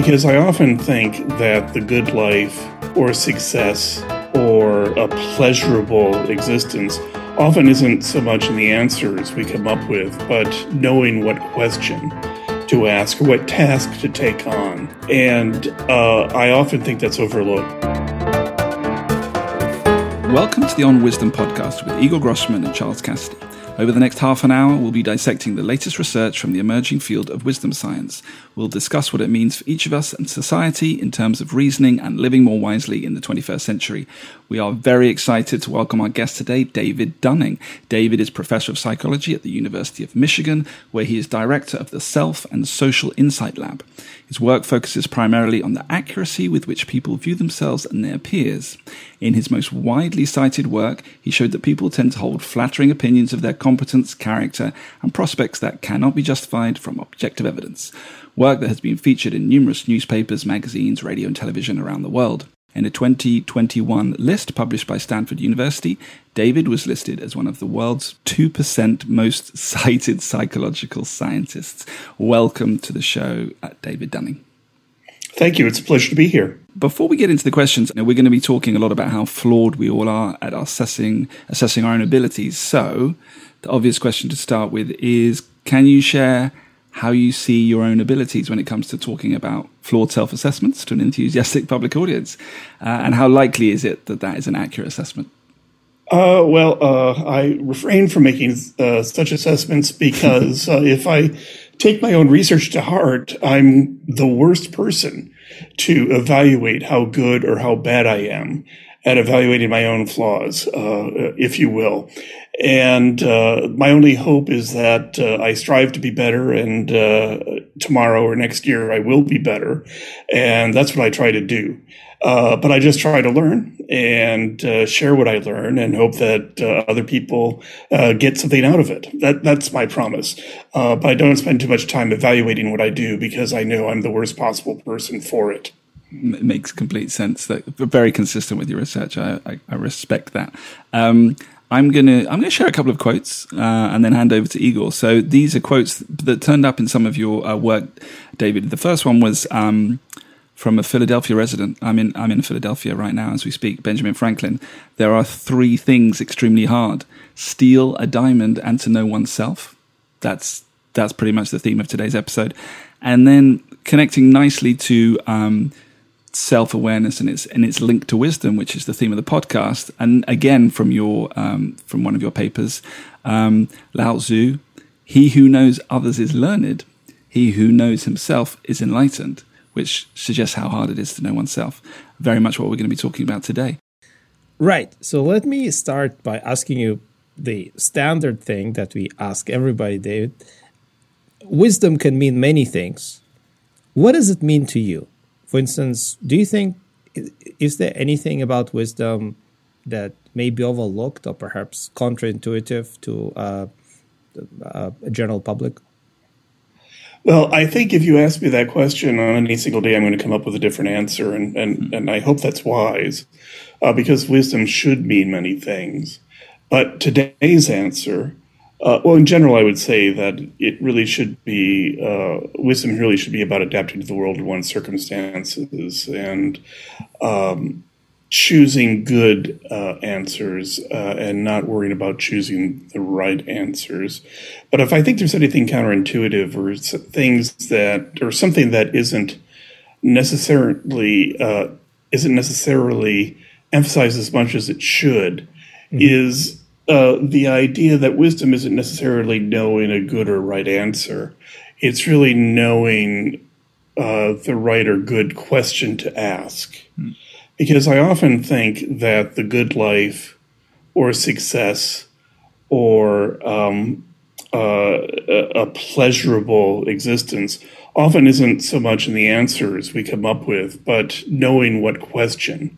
Because I often think that the good life or success or a pleasurable existence often isn't so much in the answers we come up with, but knowing what question to ask or what task to take on. And uh, I often think that's overlooked. Welcome to the On Wisdom podcast with Igor Grossmann and Charles Cassidy. Over the next half an hour, we'll be dissecting the latest research from the emerging field of wisdom science. We'll discuss what it means for each of us and society in terms of reasoning and living more wisely in the 21st century. We are very excited to welcome our guest today, David Dunning. David is Professor of Psychology at the University of Michigan, where he is Director of the Self and Social Insight Lab. His work focuses primarily on the accuracy with which people view themselves and their peers. In his most widely cited work, he showed that people tend to hold flattering opinions of their competence, character, and prospects that cannot be justified from objective evidence. Work that has been featured in numerous newspapers, magazines, radio, and television around the world. In a 2021 list published by Stanford University, David was listed as one of the world's 2% most cited psychological scientists. Welcome to the show, uh, David Dunning. Thank you. It's a pleasure to be here. Before we get into the questions, we're going to be talking a lot about how flawed we all are at assessing assessing our own abilities. So, the obvious question to start with is: Can you share how you see your own abilities when it comes to talking about flawed self assessments to an enthusiastic public audience? Uh, and how likely is it that that is an accurate assessment? Uh, well, uh, I refrain from making uh, such assessments because uh, if I take my own research to heart, I'm the worst person to evaluate how good or how bad I am at evaluating my own flaws, uh, if you will. And uh, my only hope is that uh, I strive to be better, and uh, tomorrow or next year I will be better. And that's what I try to do. Uh, but I just try to learn and uh, share what I learn, and hope that other people get something out of it. That that's my promise. but I don't spend too much time evaluating what I do because I know I'm the worst possible person for it makes complete sense. That very consistent with your research. I, I, I respect that. Um, I'm gonna I'm gonna share a couple of quotes uh, and then hand over to Igor. So these are quotes that turned up in some of your uh, work, David. The first one was um, from a Philadelphia resident. I'm in I'm in Philadelphia right now as we speak. Benjamin Franklin. There are three things extremely hard: steal a diamond and to know oneself. That's that's pretty much the theme of today's episode. And then connecting nicely to um, self awareness and its and its link to wisdom, which is the theme of the podcast. And again, from your um, from one of your papers, um, Lao Tzu, he who knows others is learned, he who knows himself is enlightened, which suggests how hard it is to know oneself. Very much what we're going to be talking about today. Right. So let me start by asking you the standard thing that we ask everybody, David. Wisdom can mean many things. What does it mean to you? For instance, do you think is there anything about wisdom that may be overlooked or perhaps counterintuitive to uh, uh, a general public? Well, I think if you ask me that question on any single day, I'm going to come up with a different answer, and and, mm-hmm. and I hope that's wise, uh, because wisdom should mean many things. But today's answer uh, well, in general, I would say that it really should be uh, wisdom. Really should be about adapting to the world and one's circumstances and um, choosing good uh, answers uh, and not worrying about choosing the right answers. But if I think there's anything counterintuitive or things that or something that isn't necessarily uh, isn't necessarily emphasized as much as it should, mm-hmm. is uh, the idea that wisdom isn't necessarily knowing a good or right answer. It's really knowing uh, the right or good question to ask. Hmm. Because I often think that the good life or success or um, uh, a pleasurable existence often isn't so much in the answers we come up with, but knowing what question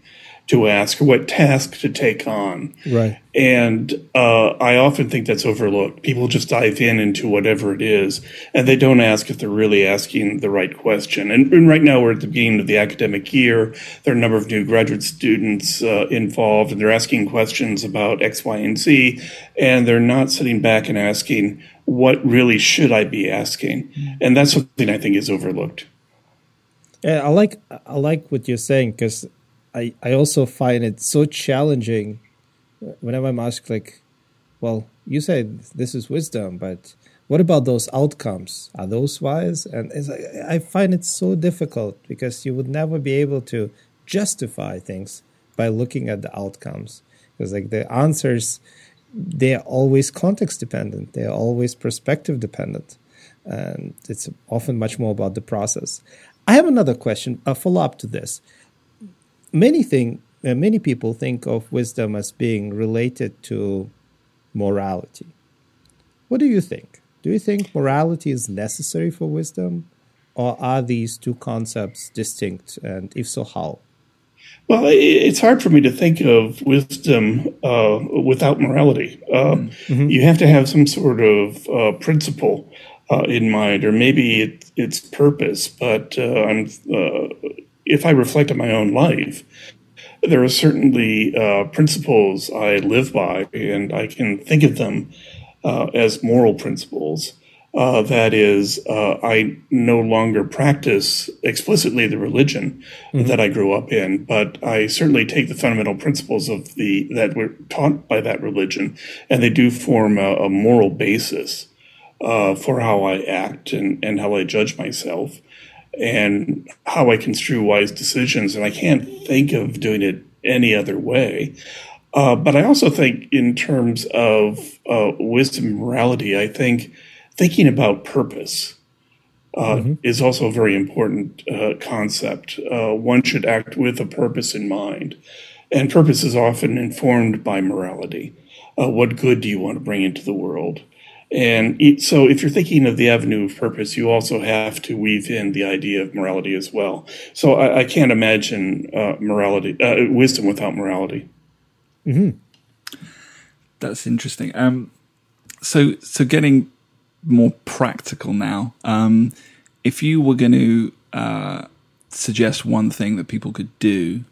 to ask what task to take on. Right. And uh, I often think that's overlooked. People just dive in into whatever it is, and they don't ask if they're really asking the right question. And, and right now, we're at the beginning of the academic year. There are a number of new graduate students uh, involved, and they're asking questions about X, Y, and Z, and they're not sitting back and asking, what really should I be asking? Mm-hmm. And that's something I think is overlooked. Yeah, I like I like what you're saying because I I also find it so challenging uh, whenever I'm asked like, well, you say this is wisdom, but what about those outcomes? Are those wise? And like, I find it so difficult because you would never be able to justify things by looking at the outcomes. Because like the answers they're always context dependent. They're always perspective dependent. And it's often much more about the process. I have another question a follow-up to this many think uh, many people think of wisdom as being related to morality what do you think do you think morality is necessary for wisdom or are these two concepts distinct and if so how well, it's hard for me to think of wisdom uh, without morality. Uh, mm-hmm. You have to have some sort of uh, principle uh, in mind, or maybe it, its purpose. But uh, uh, if I reflect on my own life, there are certainly principles I live by, and I can think of them as moral principles. Uh, that is, uh, I no longer practice explicitly the religion mm-hmm. that I grew up in, but I certainly take the fundamental principles of the that were taught by that religion, and they do form a, a moral basis uh, for how I act and, and how I judge myself, and how I construe wise decisions. And I can't think of doing it any other way. Uh, but I also think, in terms of uh, wisdom and morality, I think thinking about purpose uh, mm-hmm. is also a very important uh, concept. Uh, one should act with a purpose in mind, and purpose is often informed by morality. Uh, what good do you want to bring into the world? And so, if you're thinking of the avenue of purpose, you also have to weave in the idea of morality as well. So, I, I can't imagine uh, morality, uh, wisdom without morality. Mm-hmm. That's interesting. Um, so, so getting more practical now. Um, if you were going to uh, suggest one thing that people could do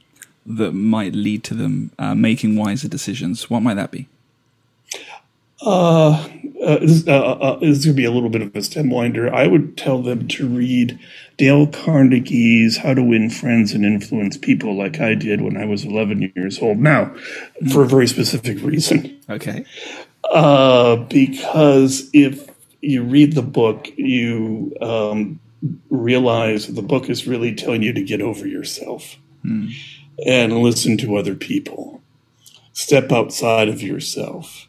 that might lead to them uh, making wiser decisions, what might that be? Uh, uh, this, uh, uh, this is going to be a little bit of a stem winder. I would tell them to read Dale Carnegie's How to Win Friends and Influence People, like I did when I was 11 years old. Now, for a very specific reason. Okay. Uh, because if you read the book, you um, realize the book is really telling you to get over yourself mm. and listen to other people. Step outside of yourself.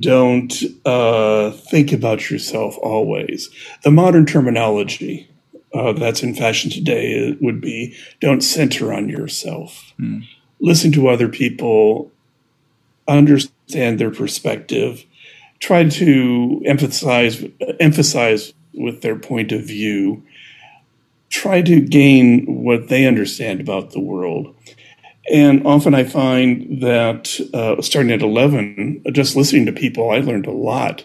Don't uh, think about yourself always. The modern terminology uh, that's in fashion today would be don't center on yourself. Mm. Listen to other people, understand their perspective, try to emphasize emphasize with their point of view, try to gain what they understand about the world. And often I find that uh, starting at 11, just listening to people, I learned a lot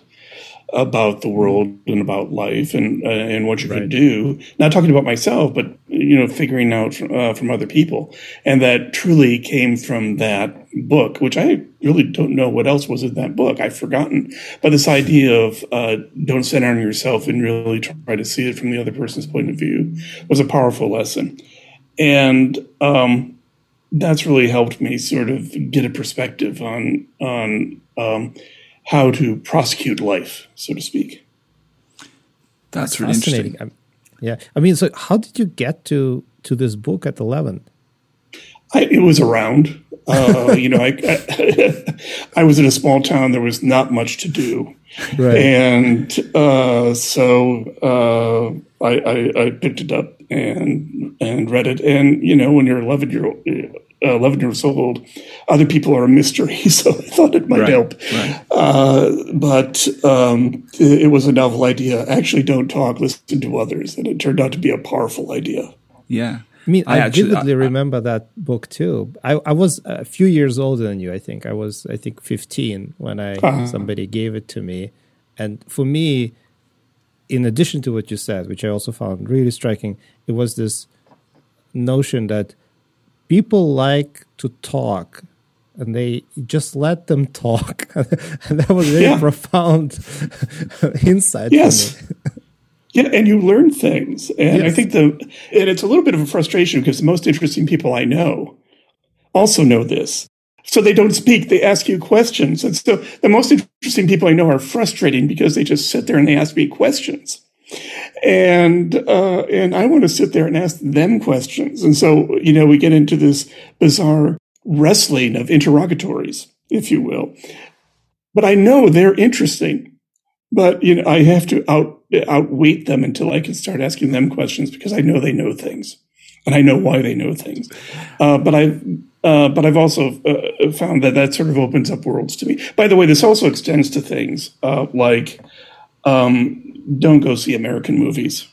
about the world and about life and uh, and what you right. could do. Not talking about myself, but you know, figuring out from, uh, from other people, and that truly came from that book, which I really don't know what else was in that book. I've forgotten, but this idea of uh, don't center on yourself and really try to see it from the other person's point of view was a powerful lesson, and um, that's really helped me sort of get a perspective on on. Um, how to prosecute life, so to speak. That's, That's really fascinating. interesting. yeah, I mean, so how did you get to to this book at eleven? I, it was around. Uh, you know, I, I, I was in a small town. There was not much to do, right. and uh, so uh, I, I, I picked it up and and read it. And you know, when you're 11 year old, uh, 11 years old, other people are a mystery. So I thought it might right, help. Right. Uh, but um, it, it, was a novel idea. Actually, don't talk, listen to others. And it turned out to be a powerful idea. Yeah. I mean, I, I actually, vividly I, remember that book too. I, I, was a few years older than you. I think I was, I think, fifteen when I uh-huh. somebody gave it to me, and for me, in addition to what you said, which I also found really striking, it was this notion that people like to talk and they just let them talk and that was very yeah. profound insight yes Yeah, and you learn things. And I think the and it's a little bit of a frustration because the most interesting people I know also know this. So they don't speak, they ask you questions. And so the most interesting people I know are frustrating because they just sit there and they ask me questions. And uh, and I want to sit there and ask them questions. And so, you know, we get into this bizarre wrestling of interrogatories, if you will. But I know they're interesting but you know i have to out outweight them until i can start asking them questions because i know they know things and i know why they know things. Uh, but i've uh, but i've also uh, found that that sort of opens up worlds to me. By the way this also extends to things uh, like um, don't go see american movies.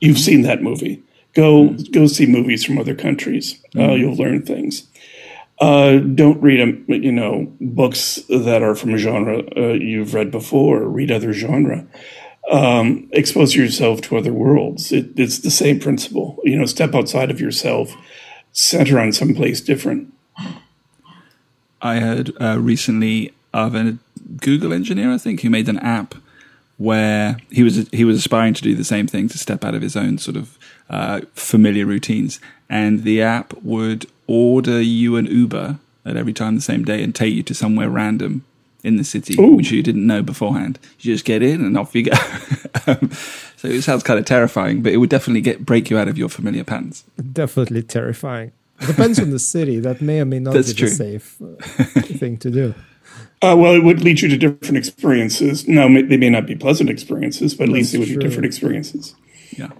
You've seen that movie. Go go see movies from other countries. Uh, you'll learn things. Uh, don't read um, you know books that are from a genre uh, you've read before. Read other genre. Um, expose yourself to other worlds. It, it's the same principle. You know, step outside of yourself, center on someplace different. I heard uh, recently of a Google engineer, I think, who made an app where he was he was aspiring to do the same thing to step out of his own sort of uh, familiar routines, and the app would order you an Uber at every time the same day and take you to somewhere random in the city, Ooh. which you didn't know beforehand. You just get in and off you go. um, so it sounds kind of terrifying, but it would definitely get break you out of your familiar patterns. Definitely terrifying. Depends on the city. That may or may not That's be true. the safe uh, thing to do. Uh, well, it would lead you to different experiences. No, may- they may not be pleasant experiences, but at least That's they would true. be different experiences. Yeah.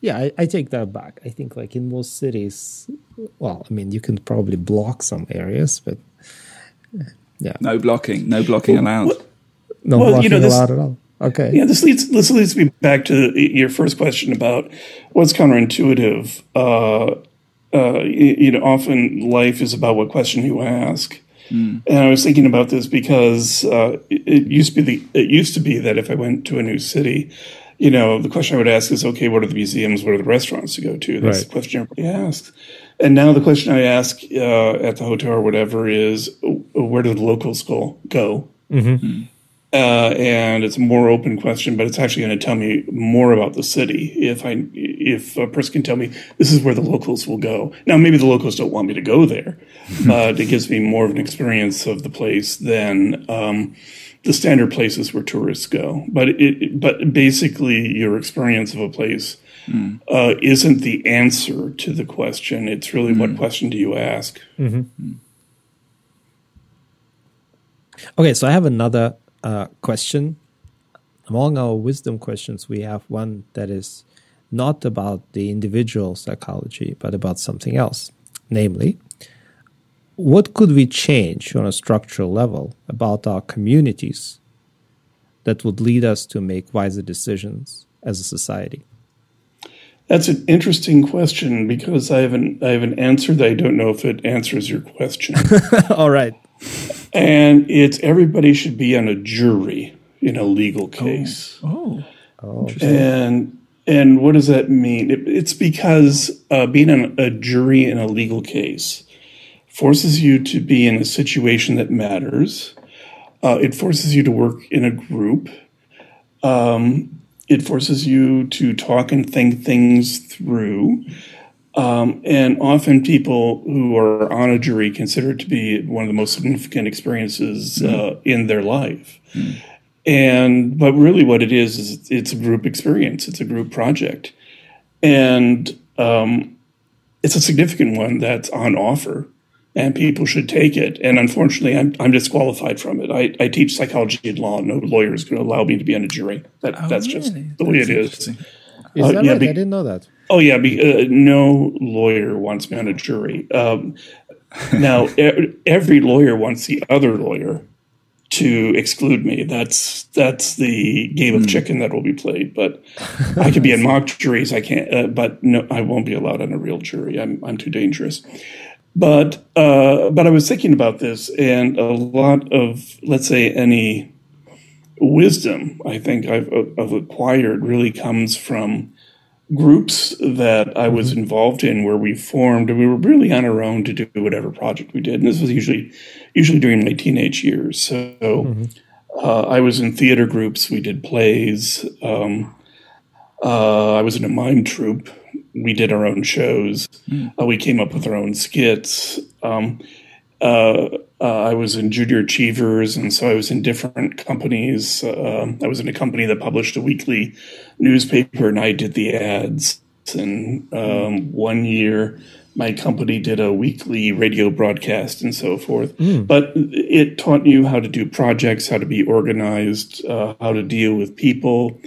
Yeah, I, I take that back. I think like in most cities, well, I mean, you can probably block some areas, but uh, yeah, No blocking. No blocking allowed. What- no Well, you blocking know, this- allowed at all. Okay. Yeah, this leads this leads me back to your first question about what's counterintuitive. Uh, uh, you, you know, often life is about what question you ask. And I was thinking about this because uh, it, it used to be the it used to be that if I went to a new city, you know, the question I would ask is, okay, what are the museums? What are the restaurants to go to? That's Right. the question everybody asks. And now the question I ask uh, at the hotel or whatever is, where do the locals go? Go? uh, and it's a more open question, but it's actually going to tell me more about the city if I if a person can tell me this is where the locals will go. Now, maybe the locals don't want me to go there, but it gives me more of an experience of the place than um, the standard places where tourists go. But it, but basically, your experience of a place. Uh, isn't the answer to the question. It's really what question do you ask? Okay, so I have another uh, question. Among our wisdom questions, we have one that is not about the individual psychology, but about something else. Namely, what could we change on a structural level about our communities that would lead us to make wiser decisions as a society? That's an interesting question because I have an I have an answer that I don't know if it answers your question. All right. and it's everybody should be on a jury in a legal case. Oh. And and what does that mean? It, it's because uh, being on a jury in a legal case forces you to be in a situation that matters. Uh, it forces you to work in a group. Um, it forces you to talk and think things through. Um, and often people who are on a jury consider it to be one of the most significant experiences uh, in their life. And but really, what it is is it's a group experience. It's a group project, and um, it's a significant one that's on offer, and people should take it. And unfortunately, I'm I'm disqualified from it. I, I teach psychology and law. No lawyer is going to allow me to be on a jury. That that's just really? the way That's it is. interesting. Is Uh, that yeah, right? be- I didn't know that. Oh yeah, be, uh, no lawyer wants me on a jury. Um, now e- every lawyer wants the other lawyer to exclude me. That's that's the game of chicken that will be played. But I could be in mock juries. I can't. Uh, but no, I won't be allowed on a real jury. I'm I'm too dangerous. But uh, but I was thinking about this, and a lot of let's say any wisdom I think I've, I've acquired really comes from groups that I was involved in where we formed and we were really on our own to do whatever project we did. And this was usually usually during my teenage years. So uh, I was in theater groups. We did plays. Um, uh, I was in a mime troupe. We did our own shows. Mm. Uh, we came up with our own skits. Um, uh, uh, I was in Junior Achievers, and so I was in different companies. Um, I was in a company that published a weekly newspaper, and I did the ads. And um, one year, my company did a weekly radio broadcast and so forth. Mm. But it taught you how to do projects, how to be organized, uh, how to deal with people,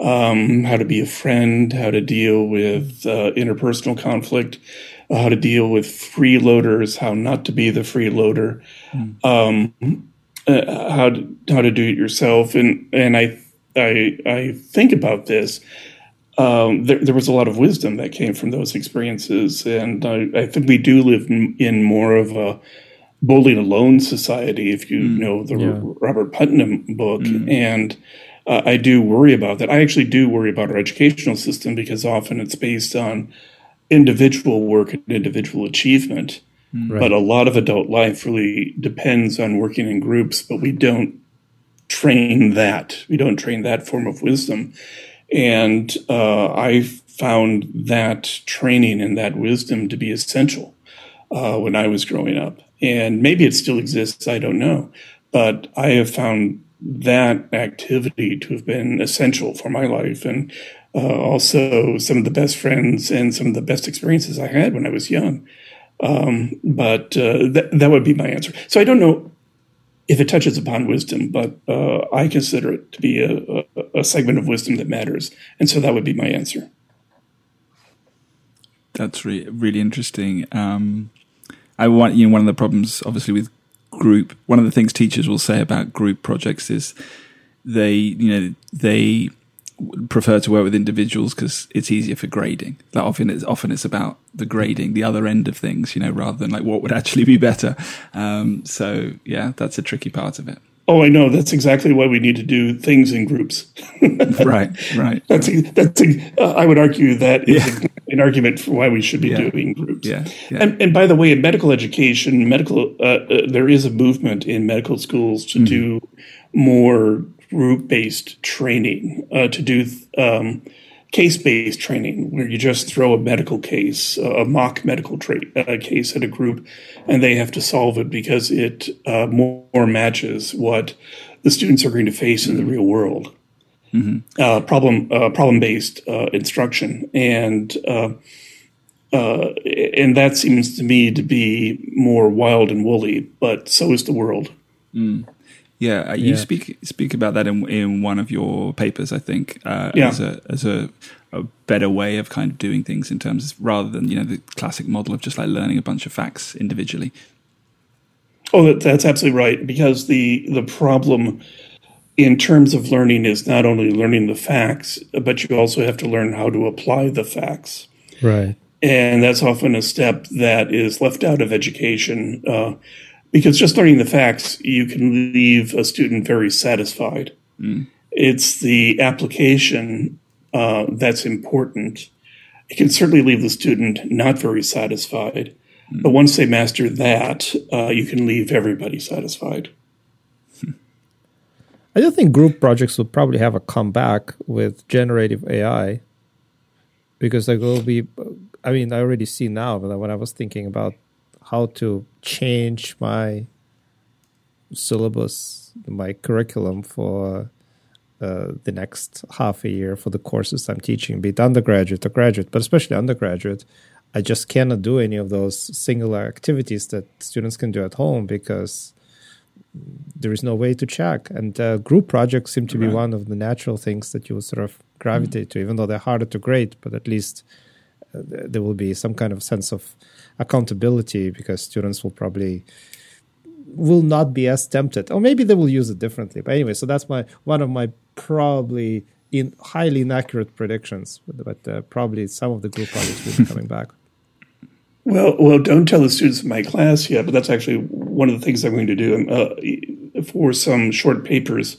um, how to be a friend, how to deal with uh, interpersonal conflict, how to deal with freeloaders, how not to be the freeloader, mm. um, uh, how to, how to do it yourself. And and I I I think about this um, there, there, was a lot of wisdom that came from those experiences. And I, I think we do live in, in, more of a bowling alone society, if you mm, know the yeah. Robert Putnam book. Mm. And uh, I do worry about that. I actually do worry about our educational system because often it's based on individual work and individual achievement. Mm. Right. But a lot of adult life really depends on working in groups, but we don't train that. We don't train that form of wisdom. And uh, I found that training and that wisdom to be essential uh, when I was growing up. And maybe it still exists, I don't know. But I have found that activity to have been essential for my life and uh, also some of the best friends and some of the best experiences I had when I was young. Um, but uh, that, that would be my answer. So I don't know if it touches upon wisdom, but uh, I consider it to be a, a, a, segment of wisdom that matters. And so that would be my answer. That's re- really interesting. Um, I want, you know, one of the problems, obviously, with group, one of the things teachers will say about group projects is they, you know, they prefer to work with individuals because it's easier for grading. Like often it's often it's about the grading, the other end of things, you know, rather than like what would actually be better. Um, so yeah, that's a tricky part of it. Oh, I know. That's exactly why we need to do things in groups. right, right. That's a, that's. A, uh, I would argue that is yeah. an argument for why we should be yeah. doing groups. Yeah, yeah. And, and, by the way, in medical education, medical uh, uh, there is a movement in medical schools to mm-hmm. do more group based training, uh, to do um, case based training, where you just throw a medical case, a mock medical tra- uh, case at a group, and they have to solve it because it uh, more, matches what the students are going to face in the real world. Mm-hmm. Uh, problem uh, problem based uh, instruction and. and that seems to me to be more wild and woolly, but so is the world. Mm. Yeah, uh, you yeah. speak speak about that in in one of your papers, I think, uh, yeah. as a as a, a better way of kind of doing things in terms of rather than you know the classic model of just like learning a bunch of facts individually. Oh, that's absolutely right. Because the the problem in terms of learning is not only learning the facts, but you also have to learn how to apply the facts. Right. And that's often a step that is left out of education. Uh, because just learning the facts, you can leave a student very satisfied. Mm. It's the application uh, that's important. It can certainly leave the student not very satisfied, mm. but once they master that, uh, you can leave everybody satisfied. I do think group projects will probably have a comeback with generative AI because there will be. I mean, I already see now, but when I was thinking about how to change my syllabus, my curriculum for uh, the next half a year for the courses I'm teaching, be it undergraduate or graduate, but especially undergraduate. I just cannot do any of those singular activities that students can do at home because there is no way to check. And uh, group projects seem to right. be one of the natural things that you will sort of gravitate mm-hmm. to, even though they're harder to grade, but at least uh, there will be some kind of sense of accountability because students will probably will not be as tempted. Or maybe they will use it differently. But anyway so that's my one of my probably in highly inaccurate predictions. But uh, probably some of the group projects will be coming back. Well well don't tell the students in my class yet but that's actually one of the things i'm going to do uh, for some short papers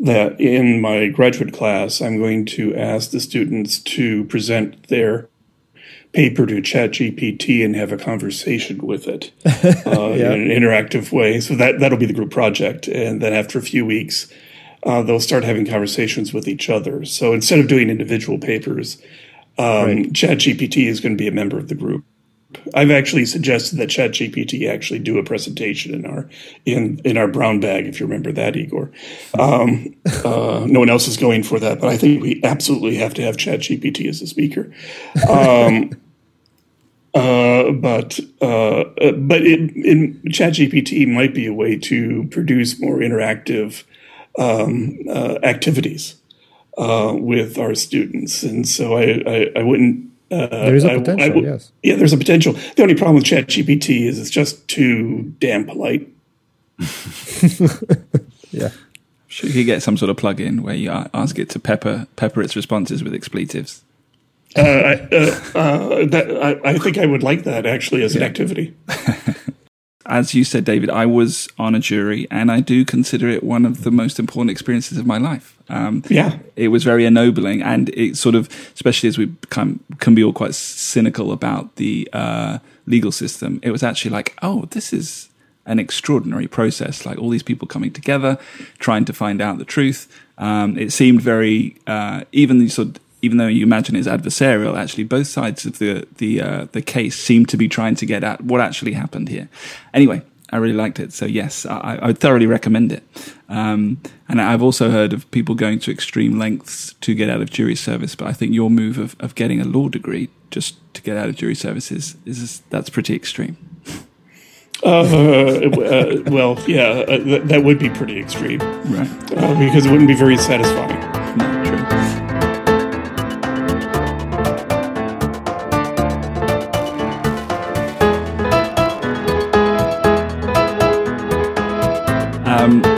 that in my graduate class i'm going to ask the students to present their paper to ChatGPT and have a conversation with it uh, yeah. in an interactive way. So that that'll be the group project, and then after a few weeks, uh, they'll start having conversations with each other. So instead of doing individual papers, um, right. ChatGPT is going to be a member of the group. I've actually suggested that ChatGPT actually do a presentation in our in in our brown bag, if you remember that, Igor. Um, uh, no one else is going for that, but I think we absolutely have to have ChatGPT as a speaker. Um, uh, but uh, but in ChatGPT might be a way to produce more interactive um, uh, activities uh, with our students, and so I, I, I wouldn't uh, there is a potential, yes. Yeah, there's a potential. The only problem with ChatGPT is it's just too damn polite. yeah. I'm you get some sort of plug-in where you ask it to pepper pepper its responses with expletives. Uh, I, uh, uh, that, I, I, think I would like that actually as yeah. an activity. as you said, David, I was on a jury, and I do consider it one of the most important experiences of my life. Um, yeah, it was very ennobling, and it sort of, especially as we can, can be all quite cynical about the uh, legal system. It was actually like, oh, this is an extraordinary process. Like all these people coming together, trying to find out the truth. Um, it seemed very, uh, even the sort of even though you imagine it's adversarial, actually both sides of the the uh, the case seem to be trying to get at what actually happened here. Anyway, I really liked it, so yes, I, I would thoroughly recommend it. Um, and I've also heard of people going to extreme lengths to get out of jury service, but I think your move of, of getting a law degree just to get out of jury service is, is that's pretty extreme. Uh, uh, well, yeah, uh, th- that would be pretty extreme, right? Uh, because it wouldn't be very satisfying. No, true.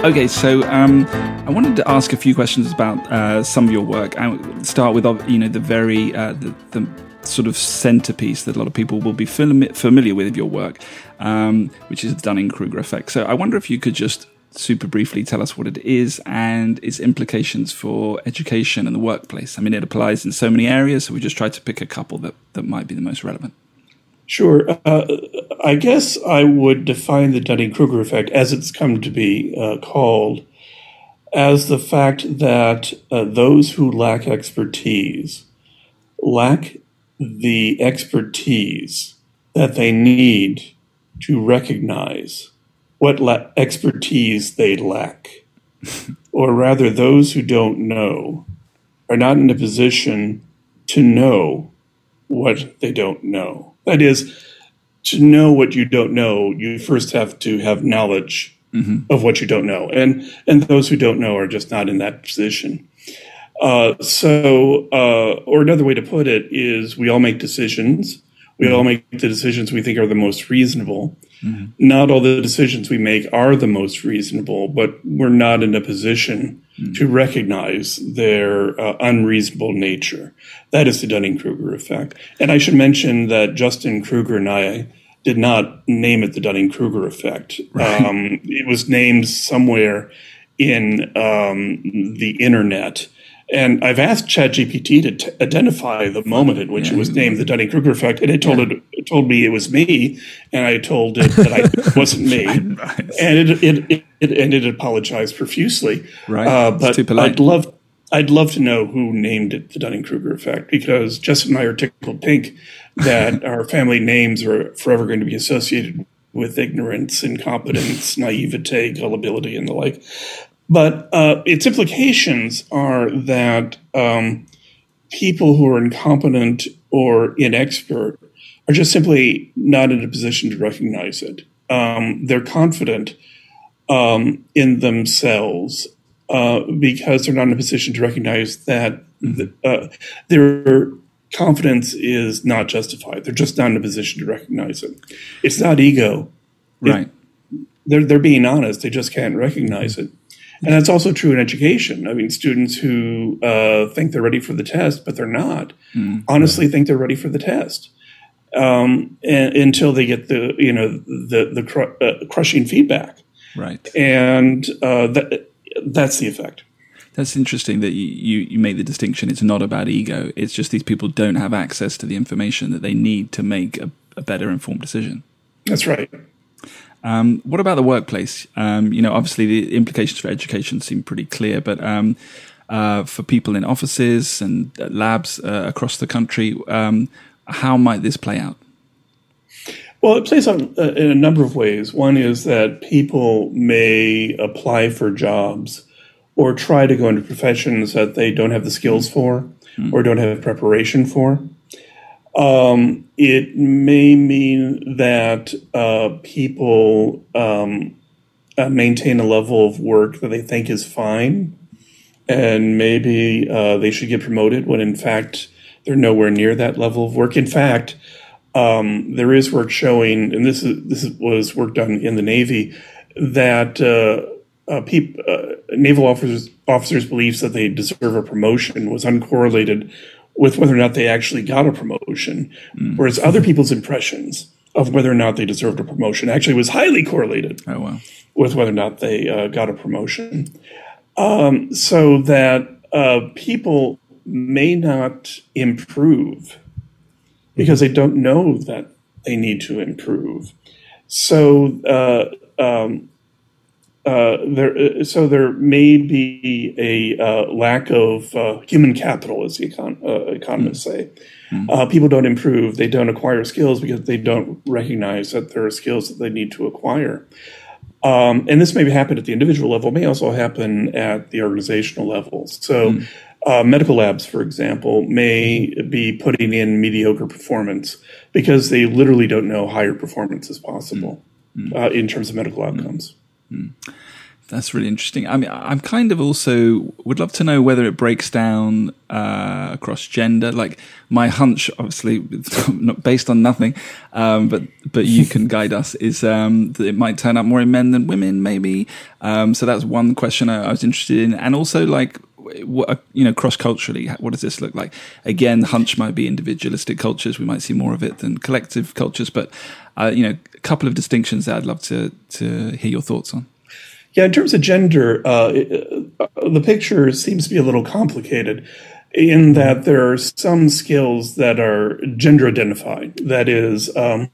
Okay, so um, I wanted to ask a few questions about uh, some of your work. I start with you know the very uh, the, the, sort of centerpiece that a lot of people will be familiar with of your work, um, which is the Dunning Kruger effect. So I wonder if you could just super briefly tell us what it is and its implications for education and the workplace. I mean, it applies in so many areas, so we just tried to pick a couple that, that might be the most relevant. Sure. Uh, I guess I would define the Dunning Kruger effect as it's come to be uh, called as the fact that uh, those who lack expertise lack the expertise that they need to recognize what la- expertise they lack. or rather, those who don't know are not in a position to know what they don't know. That is, to know what you don't know, you first have to have knowledge mm-hmm. of what you don't know, and and those who don't know are just not in that position. Uh, so, uh, or another way to put it is, we all make decisions. We mm-hmm. all make the decisions we think are the most reasonable. Mm-hmm. Not all the decisions we make are the most reasonable, but we're not in a position mm-hmm. to recognize their uh, unreasonable nature. That is the Dunning Kruger effect. And I should mention that Justin Kruger and I did not name it the Dunning Kruger effect. Right. Um, it was named somewhere in um, the internet. And I've asked ChatGPT to t- identify the moment at which yeah. it was named the Dunning Kruger effect, and it told yeah. it, it told me it was me, and I told it that I, it wasn't me, and it, it, it, and it apologized profusely. Right, uh, but I'd love I'd love to know who named it the Dunning Kruger effect because Justin and I are tickled pink that our family names are forever going to be associated with ignorance, incompetence, naivete, gullibility, and the like. But uh, its implications are that um, people who are incompetent or inexpert are just simply not in a position to recognize it. Um, they're confident um, in themselves uh, because they're not in a position to recognize that the, uh, their confidence is not justified. They're just not in a position to recognize it. It's not ego. Right. It, they're, they're being honest. They just can't recognize it. And that's also true in education. I mean, students who uh, think they're ready for the test, but they're not, mm, honestly think they're ready for the test um, and, until they get the you know the the cr- uh, crushing feedback. Right. And uh, that that's the effect. That's interesting that you, you, you make the distinction. It's not about ego. It's just these people don't have access to the information that they need to make a, a better informed decision. That's right. Um, what about the workplace? Um, you know, obviously the implications for education seem pretty clear, but um, uh, for people in offices and labs uh, across the country, um, how might this play out? Well, it plays out uh, in a number of ways. One is that people may apply for jobs or try to go into professions that they don't have the skills for mm. or don't have preparation for. Um, it may mean that uh, people um, uh, maintain a level of work that they think is fine, and maybe uh, they should get promoted when in fact they're nowhere near that level of work. In fact, um, there is work showing, and this is this was work done in the Navy, that uh, uh, peop, uh, naval officers officers' beliefs that they deserve a promotion was uncorrelated with whether or not they actually got a promotion, mm. whereas other people's impressions of whether or not they deserved a promotion actually was highly correlated oh, wow. with whether or not they uh, got a promotion. Um, so that uh, people may not improve because they don't know that they need to improve. So uh, um, uh, there, uh, so there may be a uh, lack of uh, human capital, as the econ- uh, economists mm-hmm. say. Mm-hmm. people don't improve; they don't acquire skills because they don't recognize that there are skills that they need to acquire. Um, and this may happen at the individual level; may also happen at the organizational level. So. Uh, medical labs, for example, may be putting in mediocre performance because they literally don't know higher performance is possible mm-hmm. uh, in terms of medical outcomes. Mm. That's really interesting. I mean, I'm kind of also would love to know whether it breaks down uh, across gender. Like my hunch, obviously, not based on nothing, um, but but you can guide us. Is um, that it might turn out more in men than women, maybe? Um, so that's one question I, I was interested in, and also like what, you know, cross culturally, what does this look like? Again, hunch might be individualistic cultures. We might see more of it than collective cultures, but uh, you know, a couple of distinctions that I'd love to to hear your thoughts on. Yeah, in terms of gender, uh, uh, the picture seems to be a little complicated in that there are some skills that are gender identified. That is, um,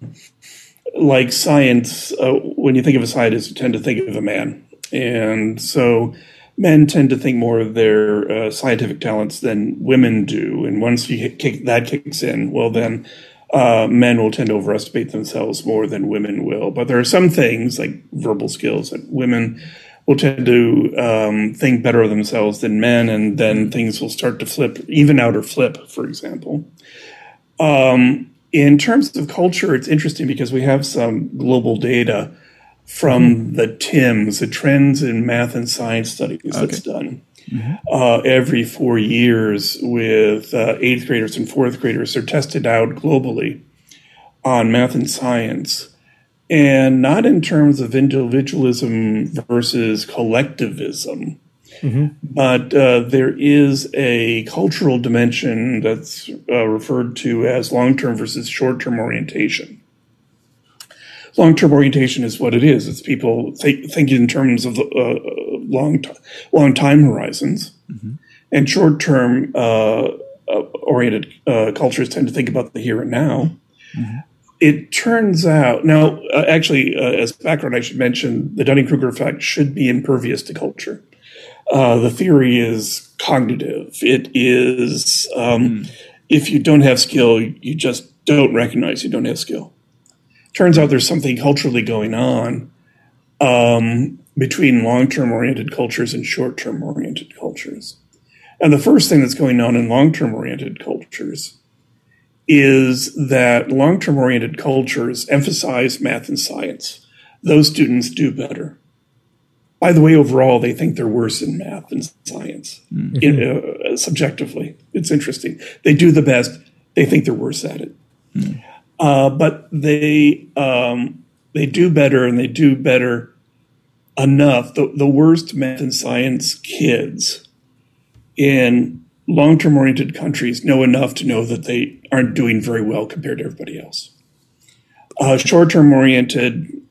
like science, uh, when you think of a scientist, you tend to think of a man. And so men tend to think more of their uh, scientific talents than women do. And once you kick, that kicks in, well, then uh, men will tend to overestimate themselves more than women will. But there are some things like verbal skills that women will tend to um, think better of themselves than men, and then things will start to flip, even out or flip, for example. Um, in terms of culture, it's interesting because we have some global data from the TIMSS, the Trends in Math and Science Studies, okay. that's done mm-hmm. uh, every four years with uh, eighth graders and fourth graders. They're tested out globally on math and science, and not in terms of individualism versus collectivism. Mm-hmm. But uh, there is a cultural dimension that's uh, referred to as long term versus short term orientation long term orientation is what it is. It's people think, thinking in terms of uh, long t- long time horizons, mm-hmm. and short term uh, uh, oriented uh, cultures tend to think about the here and now. Mm-hmm. It turns out now, uh, actually, uh, as background, I should mention the Dunning Kruger effect should be impervious to culture. the theory is cognitive. It is um, mm. if you don't have skill, you just don't recognize you don't have skill turns out there's something culturally going on um, between long term oriented cultures and short term oriented cultures. And the first thing that's going on in long term oriented cultures is that long term oriented cultures emphasize math and science. Those students do better. By the way, overall, they think they're worse in math and science mm-hmm. in, uh, subjectively. It's interesting. They do the best, they think they're worse at it. Mm-hmm. Uh, but they um, they do better and they do better enough. The, the worst math and science kids in long term oriented countries know enough to know that they aren't doing very well compared to everybody else. Uh, Short term oriented,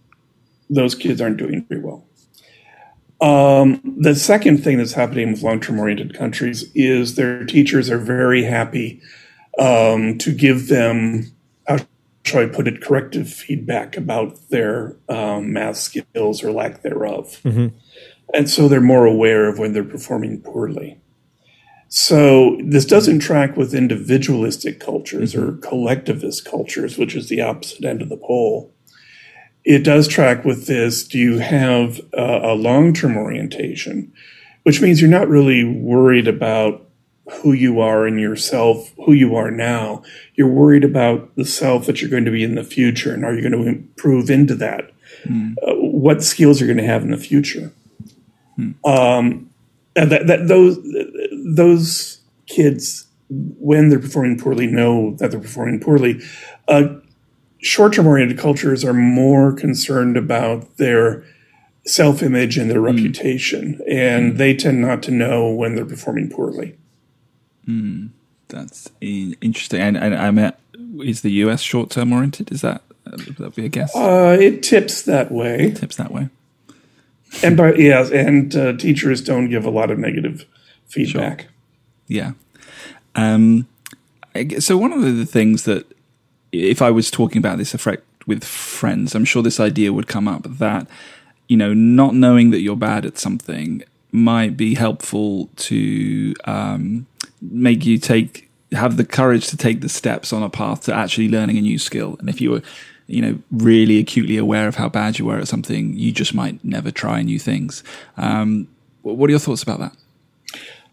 those kids aren't doing very well. Um, the second thing that's happening with long term oriented countries is their teachers are very happy um, to give them, I put it, corrective feedback about their um, math skills or lack thereof. And so they're more aware of when they're performing poorly. So this doesn't track with individualistic cultures or collectivist cultures, which is the opposite end of the pole. It does track with this. Do you have uh, a long-term orientation, which means you're not really worried about who you are in yourself, who you are now. You're worried about the self that you're going to be in the future, and are you going to improve into that? Uh, what skills you're going to have in the future? Um, and that, that those those kids, when they're performing poorly, know that they're performing poorly. Uh, short-term oriented cultures are more concerned about their self-image and their reputation, and they tend not to know when they're performing poorly. That's in- interesting. And, and I mean, is the US short term oriented? Is that would that be a guess? Uh, it tips that way, Tips that way. and by yes, and uh, teachers don't give a lot of negative feedback. Yeah. Um, so one of the things that, if I was talking about this effect with friends, I'm sure this idea would come up that, you know, not knowing that you're bad at something might be helpful to um, make you take have the courage to take the steps on a path to actually learning a new skill. And if you were, you know, really acutely aware of how bad you were at something, you just might never try new things. Um, what are your thoughts about that?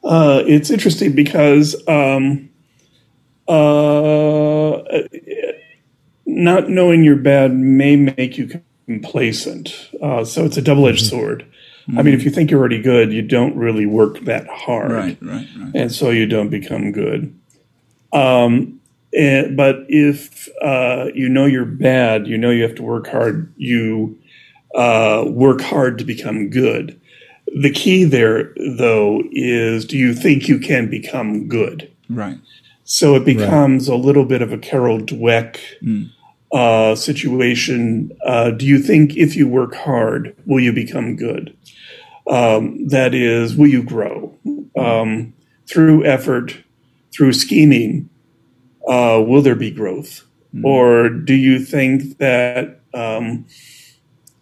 Uh, it's interesting because um, uh, not knowing you're bad may make you complacent. Uh, so it's a double edged sword. I mean, if you think you're already good, you don't really work that hard. Right, right, right. and so you don't become good. Um, and, but if uh, you know you're bad, you know you have to work hard. You uh, work hard to become good. The key there, though, is do you think you can become good? Right. So it becomes a little bit of a Carol Dweck uh, situation. Uh, do you think if you work hard, will you become good? Um, that is, will you grow um, through effort, through scheming? Uh, will there be growth, or do you think that um,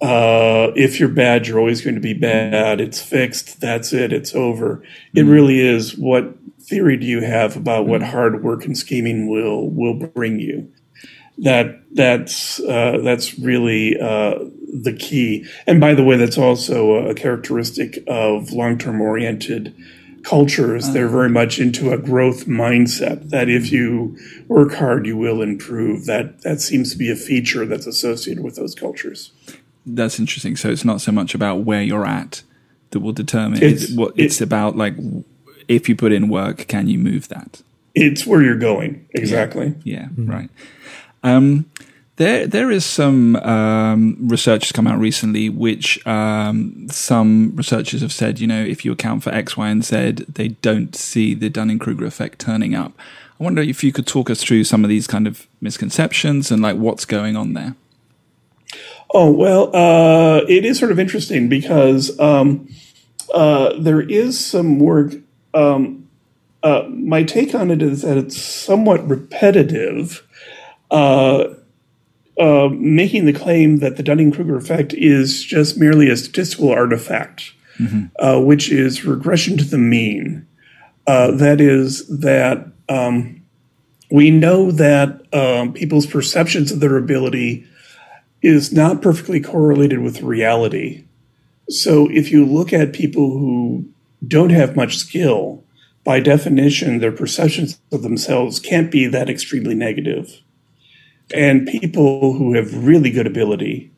uh, if you're bad, you're always going to be bad? It's fixed. That's it. It's over. It really is. What theory do you have about what hard work and scheming will will bring you? That that's uh, that's really uh, the key. And by the way, that's also a characteristic of long term oriented cultures. They're very much into a growth mindset. That if you work hard, you will improve. That that seems to be a feature that's associated with those cultures. That's interesting. So it's not so much about where you're at that will determine. It's- It's, what it's about like if you put in work, can you move that? It's where you're going exactly. Yeah, right. Um, there, there is some um, research has come out recently, which um, some researchers have said, you know, if you account for X, Y, and Z, they don't see the Dunning Kruger effect turning up. I wonder if you could talk us through some of these kind of misconceptions and like what's going on there. Oh well, uh, it is sort of interesting because um, uh, there is some work. Um, uh, my take on it is that it's somewhat repetitive, uh, uh, making the claim that the Dunning Kruger effect is just merely a statistical artifact, uh, which is regression to the mean. Uh, that is that um, we know that um, people's perceptions of their ability is not perfectly correlated with reality. So if you look at people who don't have much skill, by definition, their perceptions of themselves can't be that extremely negative. And people who have really good ability,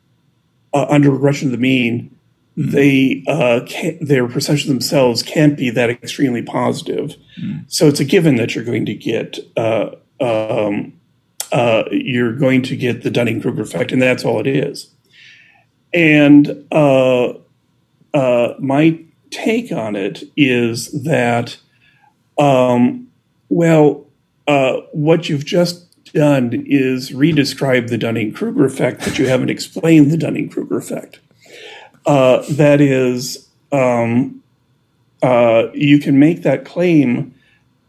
uh, under regression to the mean, they uh, can't, their perception themselves can't be that extremely positive. So it's a given that you're going to get uh, um, uh, you're going to get the Dunning Kruger effect, and that's all it is. And uh, uh, my take on it is that, um, well, uh, what you've just done is redescribe the Dunning Kruger effect, but you haven't explained the Dunning Kruger effect. Uh, that is, um, uh, you can make that claim,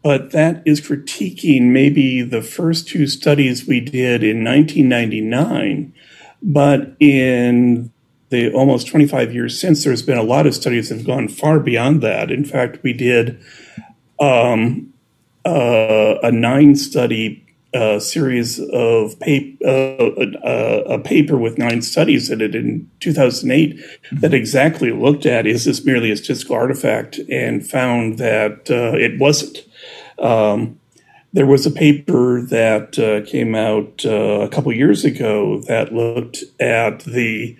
but that is critiquing maybe the first two studies we did in 1999. But in the almost 25 years since, there's been a lot of studies that have gone far beyond that. In fact, we did um, uh, a nine study uh, series of pap- uh, uh, a paper with nine studies in it in 2008 mm-hmm. that exactly looked at is this merely a statistical artifact and found that uh, it wasn't. Um, there was a paper that uh, came out uh, a couple years ago that looked at the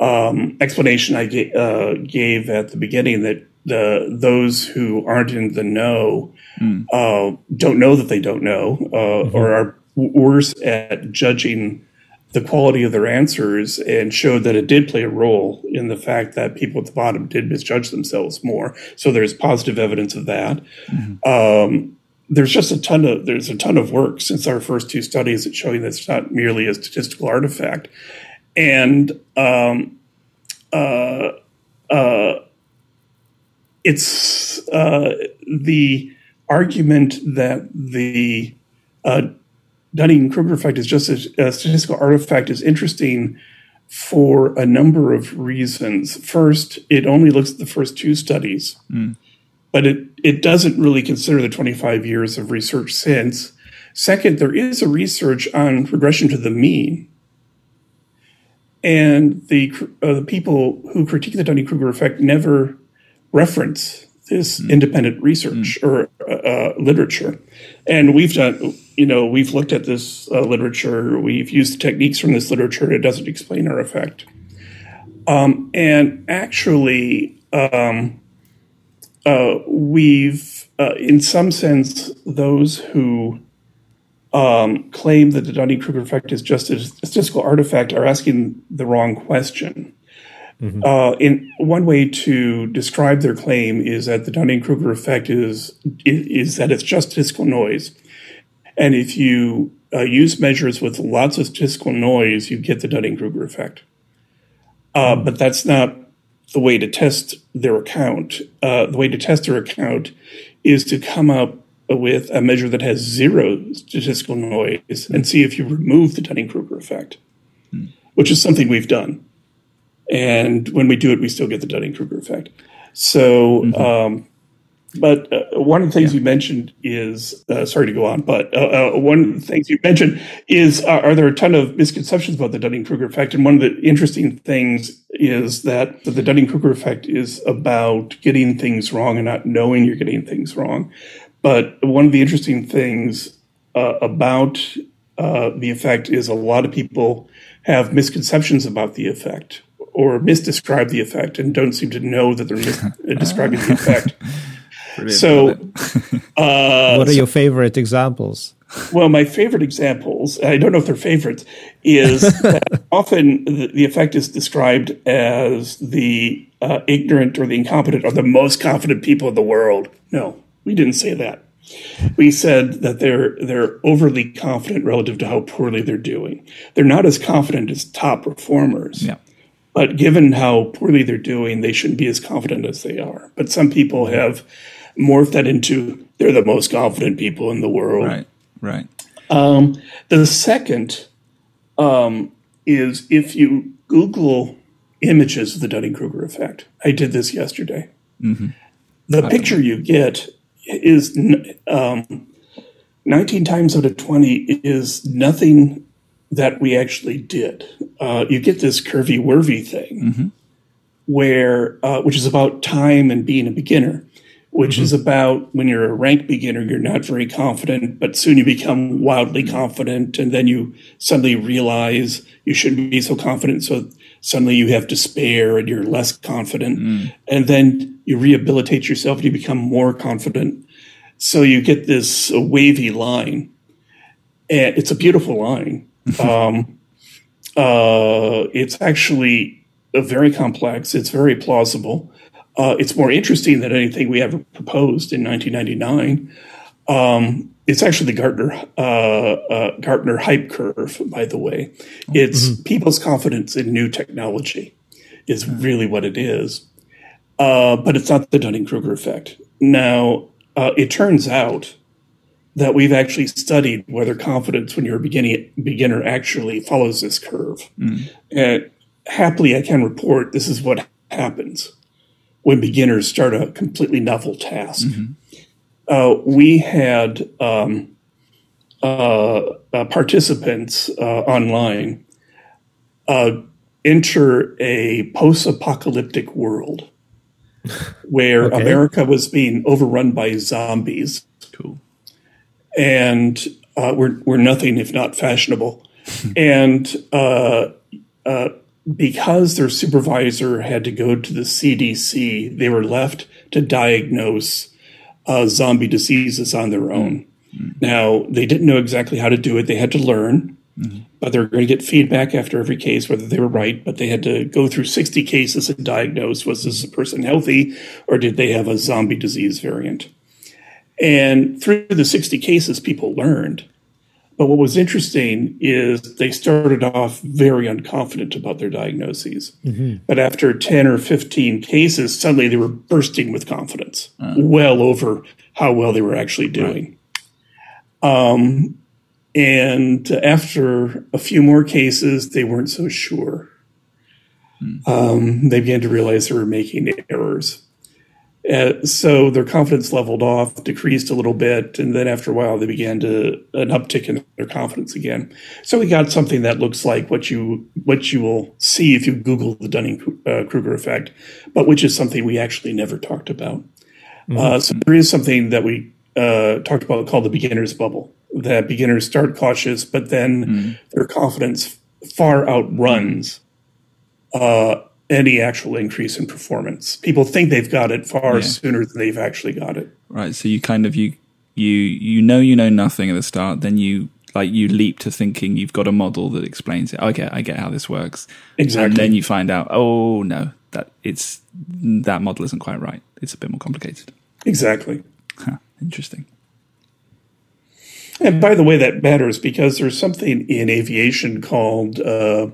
um, explanation I ga- gave at the beginning that the those who aren't in the know mm. uh, don't know that they don't know, uh, mm-hmm. or are worse at judging the quality of their answers, and showed that it did play a role in the fact that people at the bottom did misjudge themselves more. So there's positive evidence of that. Mm-hmm. Um, there's just a ton of there's a ton of work since our first two studies at showing that it's not merely a statistical artifact, and um, uh, uh, it's uh, the argument that the uh, Dunning Kruger effect is just a, a, statistical artifact is interesting for a number of reasons. First, it only looks at the first two studies, mm. but it, it doesn't really consider the 25 years of research since. Second, there is a research on regression to the mean. And the, uh, the people who critique the Dunning Kruger effect never reference this mm. independent research mm. or uh, literature. And we've done, you know, we've looked at this uh, literature, we've used techniques from this literature, it doesn't explain our effect. Um, and actually, um, uh, we've, uh, in some sense, those who um, claim that the Dunning Kruger effect is just a statistical artifact are asking the wrong question. Mm-hmm. Uh, in one way to describe their claim is that the Dunning-Kruger effect is, is, is that it's just statistical noise, and if you uh, use measures with lots of statistical noise, you get the Dunning-Kruger effect. Uh, mm-hmm. but that's not the way to test their account. Uh, the way to test their account is to come up with a measure that has zero statistical noise mm-hmm. and see if you remove the Dunning-Kruger effect, mm-hmm. which is something we've done. And when we do it, we still get the Dunning Kruger effect. So, mm-hmm. um, but uh, one of the things yeah. you mentioned is uh, sorry to go on, but uh, uh one of the things you mentioned is uh, are there a ton of misconceptions about the Dunning Kruger effect? And one of the interesting things is that the Dunning Kruger effect is about getting things wrong and not knowing you're getting things wrong. But one of the interesting things uh, about the effect is a lot of people have misconceptions about the effect or misdescribe the effect and don't seem to know that they're describing the effect. so, uh, what are your favorite examples? Well, my favorite examples, I don't know if they're favorites, is that often the, the, effect is described as the uh, ignorant or the incompetent or the most confident people in the world. No, we didn't say that. We said that they're they're overly confident relative to how poorly they're doing. They're not as confident as top performers. Yeah. But given how poorly they're doing, they shouldn't be as confident as they are. But some people have morphed that into they're the most confident people in the world. Right, right. Um, the second um, is if you Google images of the Dunning Kruger effect. I did this yesterday. Mm-hmm. The picture you get is um, 19 times out of 20 is nothing that we actually did. Uh, you get this curvy worvy thing mm-hmm. where, uh, which is about time and being a beginner, which mm-hmm. is about when you're a rank beginner, you're not very confident, but soon you become wildly confident. And then you suddenly realize you shouldn't be so confident. So suddenly you have despair and you're less confident. Mm. And then you rehabilitate yourself and you become more confident. So you get this wavy line. And it's a beautiful line um, uh, it's actually very complex. It's very plausible. Uh, it's more interesting than anything we ever proposed in 1999. Um, it's actually the Gartner uh, uh, Gartner hype curve, by the way. It's mm-hmm. people's confidence in new technology is really what it is. uh, but it's not the Dunning Kruger effect. Now, uh, it turns out that we've actually studied whether confidence when you're a beginning, beginner actually follows this curve. Mm. And happily, I can report this is what happens when beginners start a completely novel task. Mm-hmm. Uh, we had um, uh, uh, participants uh, online uh, enter a post apocalyptic world where okay. America was being overrun by zombies. And uh, we're, we're nothing if not fashionable. and uh, uh, because their supervisor had to go to the CDC, they were left to diagnose uh, zombie diseases on their own. Mm-hmm. Now, they didn't know exactly how to do it, they had to learn. Mm-hmm. But they're going to get feedback after every case whether they were right. But they had to go through 60 cases and diagnose was this person healthy or did they have a zombie disease variant? And through the 60 cases, people learned. But what was interesting is they started off very unconfident about their diagnoses. Mm-hmm. But after 10 or 15 cases, suddenly they were bursting with confidence, uh. well over how well they were actually doing. Right. Um, and after a few more cases, they weren't so sure. Hmm. Um, they began to realize they were making errors. Uh, so their confidence leveled off, decreased a little bit, and then after a while, they began to an uptick in their confidence again. So we got something that looks like what you what you will see if you Google the Dunning uh, Kruger effect, but which is something we actually never talked about. Mm-hmm. Uh, so there is something that we uh, talked about called the beginner's bubble that beginners start cautious, but then mm. their confidence far outruns uh, any actual increase in performance. People think they've got it far yeah. sooner than they've actually got it. Right. So you kind of you you you know you know nothing at the start, then you like you leap to thinking you've got a model that explains it. Okay, I get how this works. Exactly. And then you find out, oh no, that it's that model isn't quite right. It's a bit more complicated. Exactly. Huh, interesting. And by the way, that matters because there's something in aviation called uh,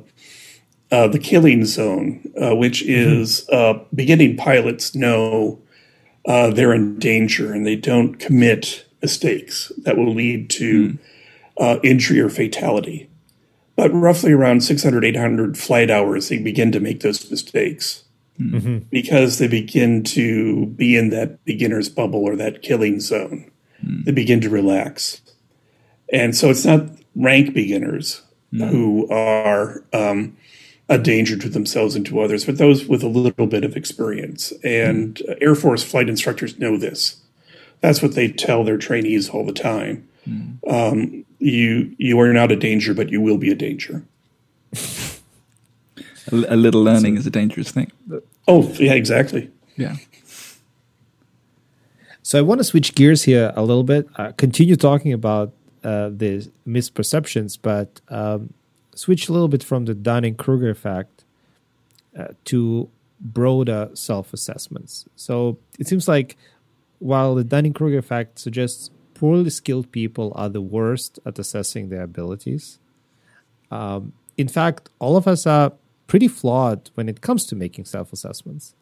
uh, the killing zone, uh, which mm-hmm. is mm-hmm. beginning pilots know uh, they're in danger and they don't commit mistakes that will lead to mm. injury or fatality. But roughly around 600, 800 flight hours, they begin to make those mistakes. Mm-hmm. Because they begin to be in that beginner's bubble or that killing zone. Mm. They begin to relax. And so it's not rank beginners mm. who are um, a danger to themselves and to others, but those with a little bit of experience. And mm. Air Force flight instructors know this. That's what they tell their trainees all the time. Mm. Um, you you are not a danger, but you will be a danger. a, a little learning so, is a dangerous thing. Oh yeah, exactly. Yeah. So I want to switch gears here a little bit. Uh, continue talking about uh, the misperceptions, but um, switch a little bit from the Dunning Kruger effect uh, to broader self assessments. So it seems like while the Dunning Kruger effect suggests poorly skilled people are the worst at assessing their abilities, um, in fact, all of us are pretty flawed when it comes to making self assessments.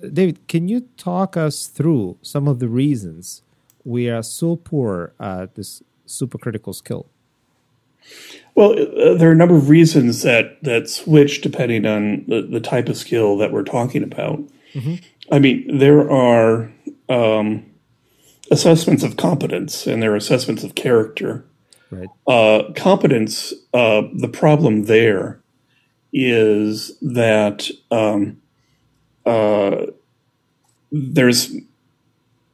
David, can you talk us through some of the reasons we are so poor at this supercritical skill? Well, uh, there are a number of reasons that that switch depending on the, the type of skill that we're talking about. Mm-hmm. I mean, there are um, assessments of competence and there are assessments of character. Right. Uh, competence, uh, the problem there is that um, uh, there's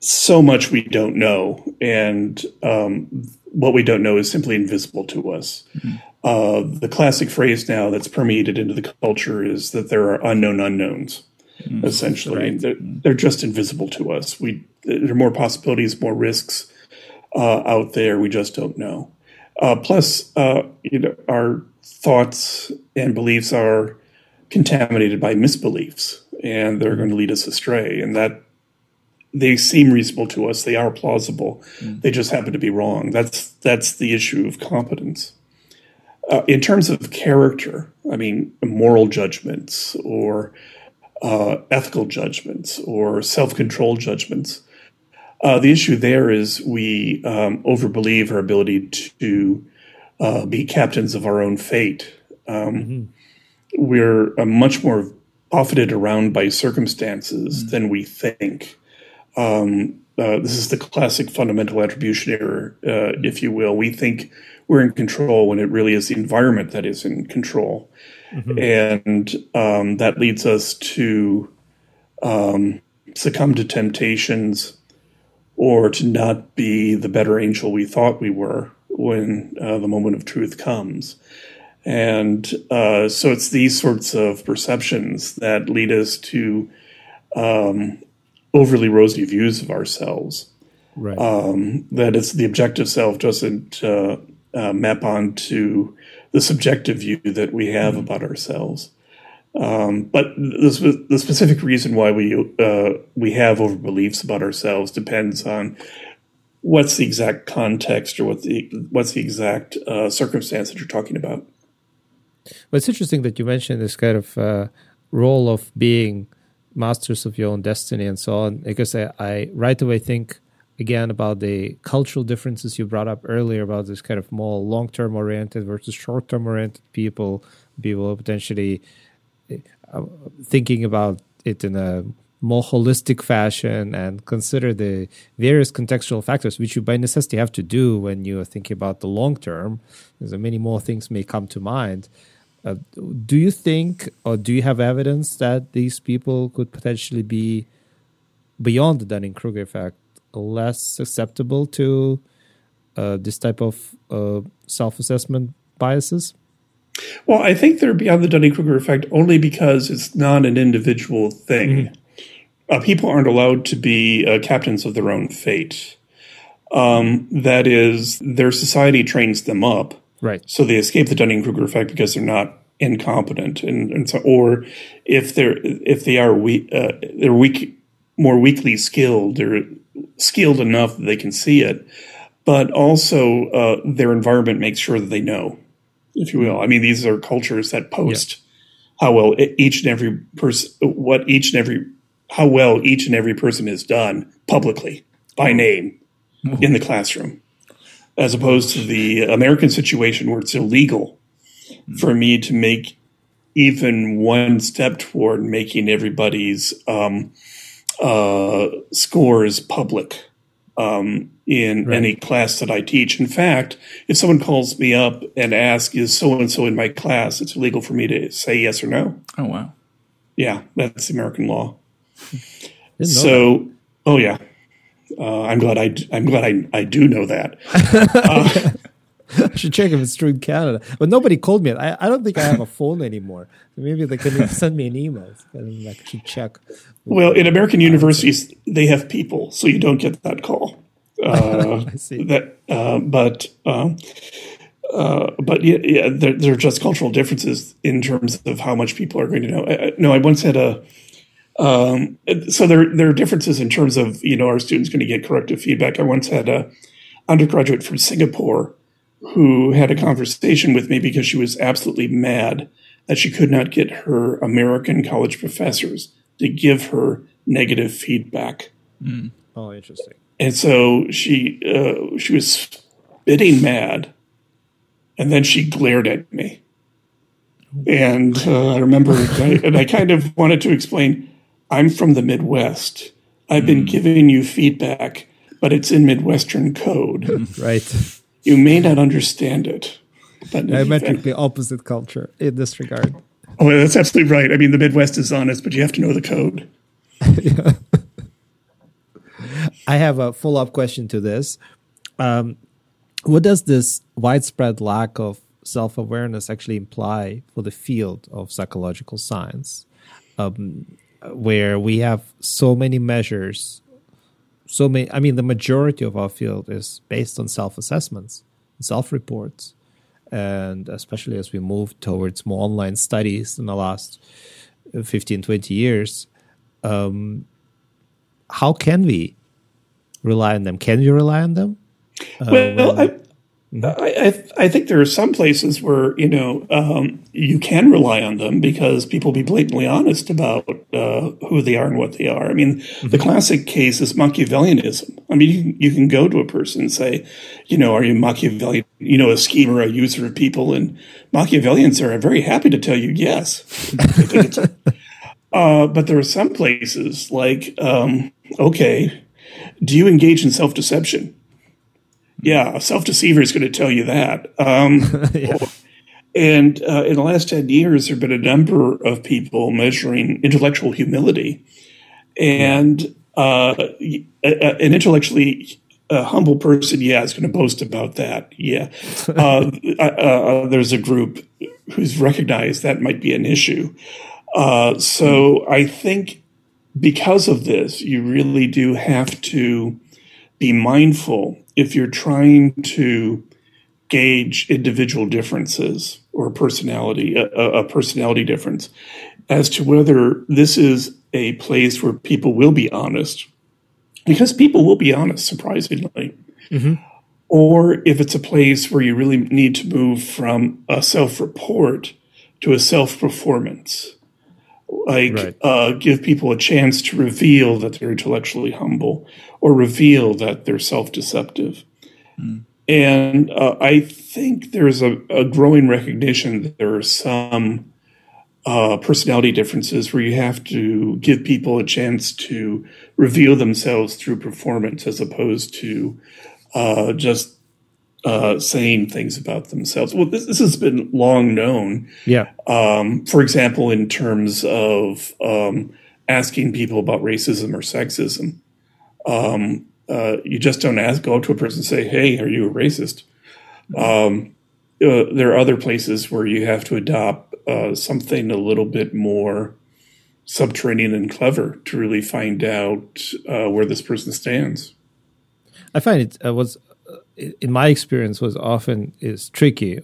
so much we don't know, and um, what we don't know is simply invisible to us. Mm-hmm. Uh, the classic phrase now that's permeated into the culture is that there are unknown unknowns. Mm-hmm. Essentially, right. they're, they're, just invisible to us. We there are more possibilities, more risks uh, out there. We just don't know. Uh, plus, uh, you know, our thoughts and beliefs are contaminated by misbeliefs, and they're mm-hmm. going to lead us astray. And that they seem reasonable to us. They are plausible. Mm. They just happen to be wrong. That's that's the issue of competence. Uh, in terms of character, I mean, moral judgments or uh, ethical judgments or self control judgments. Uh, the issue there is we um, overbelieve our ability to uh, be captains of our own fate. Um, mm-hmm. We're uh, much more buffeted around by circumstances mm-hmm. than we think. Um, uh, this is the classic fundamental attribution error, uh, if you will. We think we're in control when it really is the environment that is in control. Mm-hmm. And um, that leads us to um, succumb to temptations or to not be the better angel we thought we were when uh, the moment of truth comes. And uh, so it's these sorts of perceptions that lead us to um, overly rosy views of ourselves. Right. Um, that it's the objective self doesn't uh, uh map onto the subjective view that we have mm-hmm. about ourselves. Um, but the, the, specific reason why we uh, we have over beliefs about ourselves depends on what's the exact context or what the what's the exact uh, circumstance that you're talking about. Well, it's interesting that you mentioned this kind of uh, role of being masters of your own destiny and so on, because I, I right away think again about the cultural differences you brought up earlier about this kind of more long term oriented versus short term oriented people, people potentially uh, thinking about it in a more holistic fashion and consider the various contextual factors, which you by necessity have to do when you are thinking about the long term. There's many more things may come to mind. Uh, do you think, or do you have evidence that these people could potentially be beyond the Dunning Kruger effect, less susceptible to uh, this type of uh, self assessment biases? Well, I think they're beyond the Dunning Kruger effect only because it's not an individual thing. Mm-hmm. Uh, people aren't allowed to be uh, captains of their own fate. Um, that is, their society trains them up. Right. So they escape the Dunning Kruger effect because they're not incompetent, and, and so, or if they're if they are weak, uh, they're weak, more weakly skilled. They're skilled enough that they can see it, but also uh, their environment makes sure that they know if you will. I mean, these are cultures that post yeah. how well each and every person, what each and every, how well each and every person is done publicly by name in the classroom, as opposed to the American situation where it's illegal for me to make even one step toward making everybody's um, uh, scores public um, in right. any class that I teach. In fact, if someone calls me up and asks, "Is so and so in my class?" It's illegal for me to say yes or no. Oh wow! Yeah, that's American law. so, that. oh yeah, uh, I'm glad I I'm glad I I do know that. Uh, I should check if it's true in Canada. But nobody called me. I, I don't think I have a phone anymore. Maybe they can send me an email. I should check. Well, in American universities, they have people, so you don't get that call. Uh, I see. That, uh, but um, uh, but yeah, yeah there, there, are just cultural differences in terms of how much people are going to know. I, no, I once had a. Um, so there there are differences in terms of you know our students going to get corrective feedback. I once had a undergraduate from Singapore who had a conversation with me because she was absolutely mad that she could not get her American college professors to give her negative feedback. Mm. Oh, interesting. And so she uh, she was spitting mad, and then she glared at me. And uh, I remember, I, and I kind of wanted to explain. I'm from the Midwest. I've been mm. giving you feedback, but it's in Midwestern code. right. You may not understand it. But diametrically opposite culture in this regard. Oh, that's absolutely right. I mean, the Midwest is honest, but you have to know the code. yeah. I have a follow up question to this. Um, what does this widespread lack of self awareness actually imply for the field of psychological science, um, where we have so many measures so many i mean the majority of our field is based on self-assessments self-reports. And especially as we move towards more online studies in the last 15 20 years um, how can we rely on them? Can we rely on them? Uh, well I, I, I, I think there are some places where you know um, you can rely on them because people be blatantly honest about uh, who they are and what they are. I mean, mm-hmm. the classic case is Machiavellianism. I mean, you, you can go to a person and say, you know, are you Machiavellian? You know, a schemer, a user of people, and Machiavellians are very happy to tell you yes. uh, but there are some places like, um, okay, do you engage in self deception? Yeah, a self deceiver is going to tell you that. Um, yeah. And uh, in the last 10 years, there have been a number of people measuring intellectual humility. And uh, an intellectually uh, humble person, yeah, is going to boast about that. Yeah. Uh, uh, uh, there's a group who's recognized that might be an issue. so I think because of this, you really do have to be mindful if you're trying to gauge individual differences or personality, a, a, personality difference, as to whether this is a place where people will be honest, because people will be honest, surprisingly. Mm-hmm. Or if it's a place where you really need to move from a self report to a self performance like right. uh, give people a chance to reveal that they're intellectually humble or reveal that they're self-deceptive mm. and uh, i think there's a, a, growing recognition that there are some uh, personality differences where you have to give people a chance to reveal themselves through performance as opposed to uh, just uh, saying things about themselves. Well, this, this, has been long known. Yeah. Um, for example, in terms of um, asking people about racism or sexism, um, uh, you just don't ask, go up to a person and say, "Hey, are you a racist?" Um, uh, there are other places where you have to adopt uh, something a little bit more subterranean and clever to really find out uh, where this person stands. I find it uh, was in my experience was often is tricky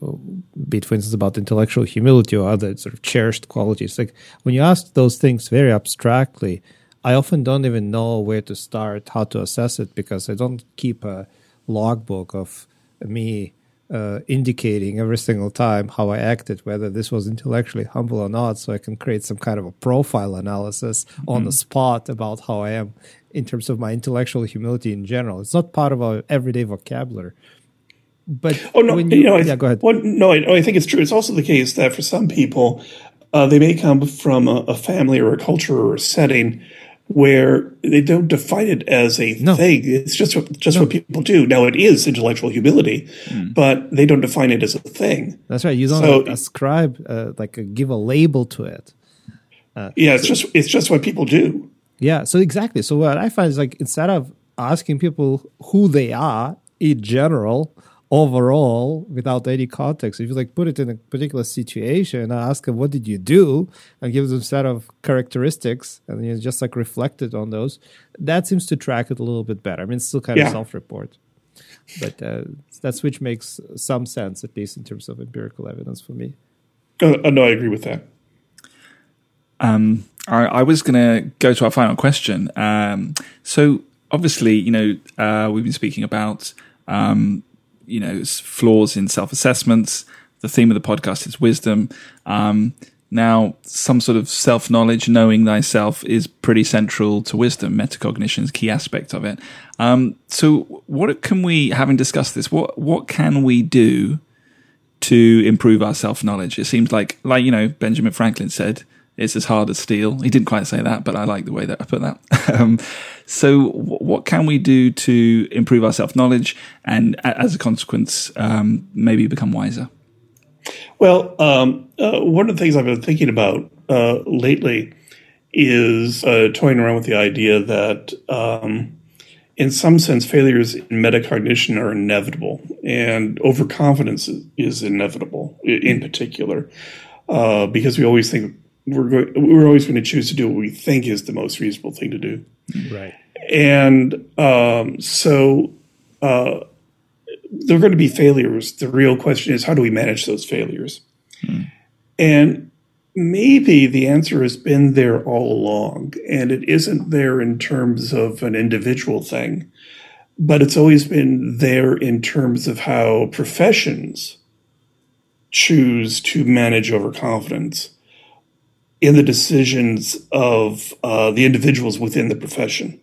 be it for instance about intellectual humility or other sort of cherished qualities like when you ask those things very abstractly i often don't even know where to start how to assess it because i don't keep a logbook of me uh, indicating every single time how I acted, whether this was intellectually humble or not, so I can create some kind of a profile analysis mm-hmm. on the spot about how I am in terms of my intellectual humility in general. It's not part of our everyday vocabulary. But oh no, you, you, know, yeah, go ahead. Well, no, I, I, think it's true. It's also the case that for some people, uh, they may come from a, a, family or a culture or a setting where they don't define it as a no. thing. It's just just no. what people do. Now it is intellectual humility, mm. but they don't define it as a thing. That's right. You don't so, ascribe uh, like a, give a label to it. Uh, yeah, it's just it's just what people do. Yeah. So exactly. So what I find is like instead of asking people who they are in general, overall without any context. If you like put it in a particular situation and ask them what did you do and give them a set of characteristics and you just like reflected on those, that seems to track it a little bit better. I mean, it's still kind yeah. of self-report, but uh, that switch makes some sense at least in terms of empirical evidence for me. Uh, no, I agree with that. Um, I, I was going to go to our final question. Um, so obviously, you know, uh, we've been speaking about um, you know flaws in self assessments. The theme of the podcast is wisdom. Um, now, some sort of self knowledge, knowing thyself, is pretty central to wisdom. Metacognition is a key aspect of it. Um, so, what can we, having discussed this, what what can we do to improve our self knowledge? It seems like, like you know, Benjamin Franklin said, it's as hard as steel. He didn't quite say that, but I like the way that I put that. um, so, w- what can we do to improve our self knowledge and, as a consequence, um, maybe become wiser? Well, um, uh, one of the things I've been thinking about uh, lately is uh, toying around with the idea that, um, in some sense, failures in metacognition are inevitable, and overconfidence is inevitable in particular, uh, because we always think we're going, we're always going to choose to do what we think is the most reasonable thing to do. Right. And um, so uh, there are going to be failures. The real question is how do we manage those failures? Hmm. And maybe the answer has been there all along, and it isn't there in terms of an individual thing, but it's always been there in terms of how professions choose to manage overconfidence in the decisions of uh, the individuals within the profession.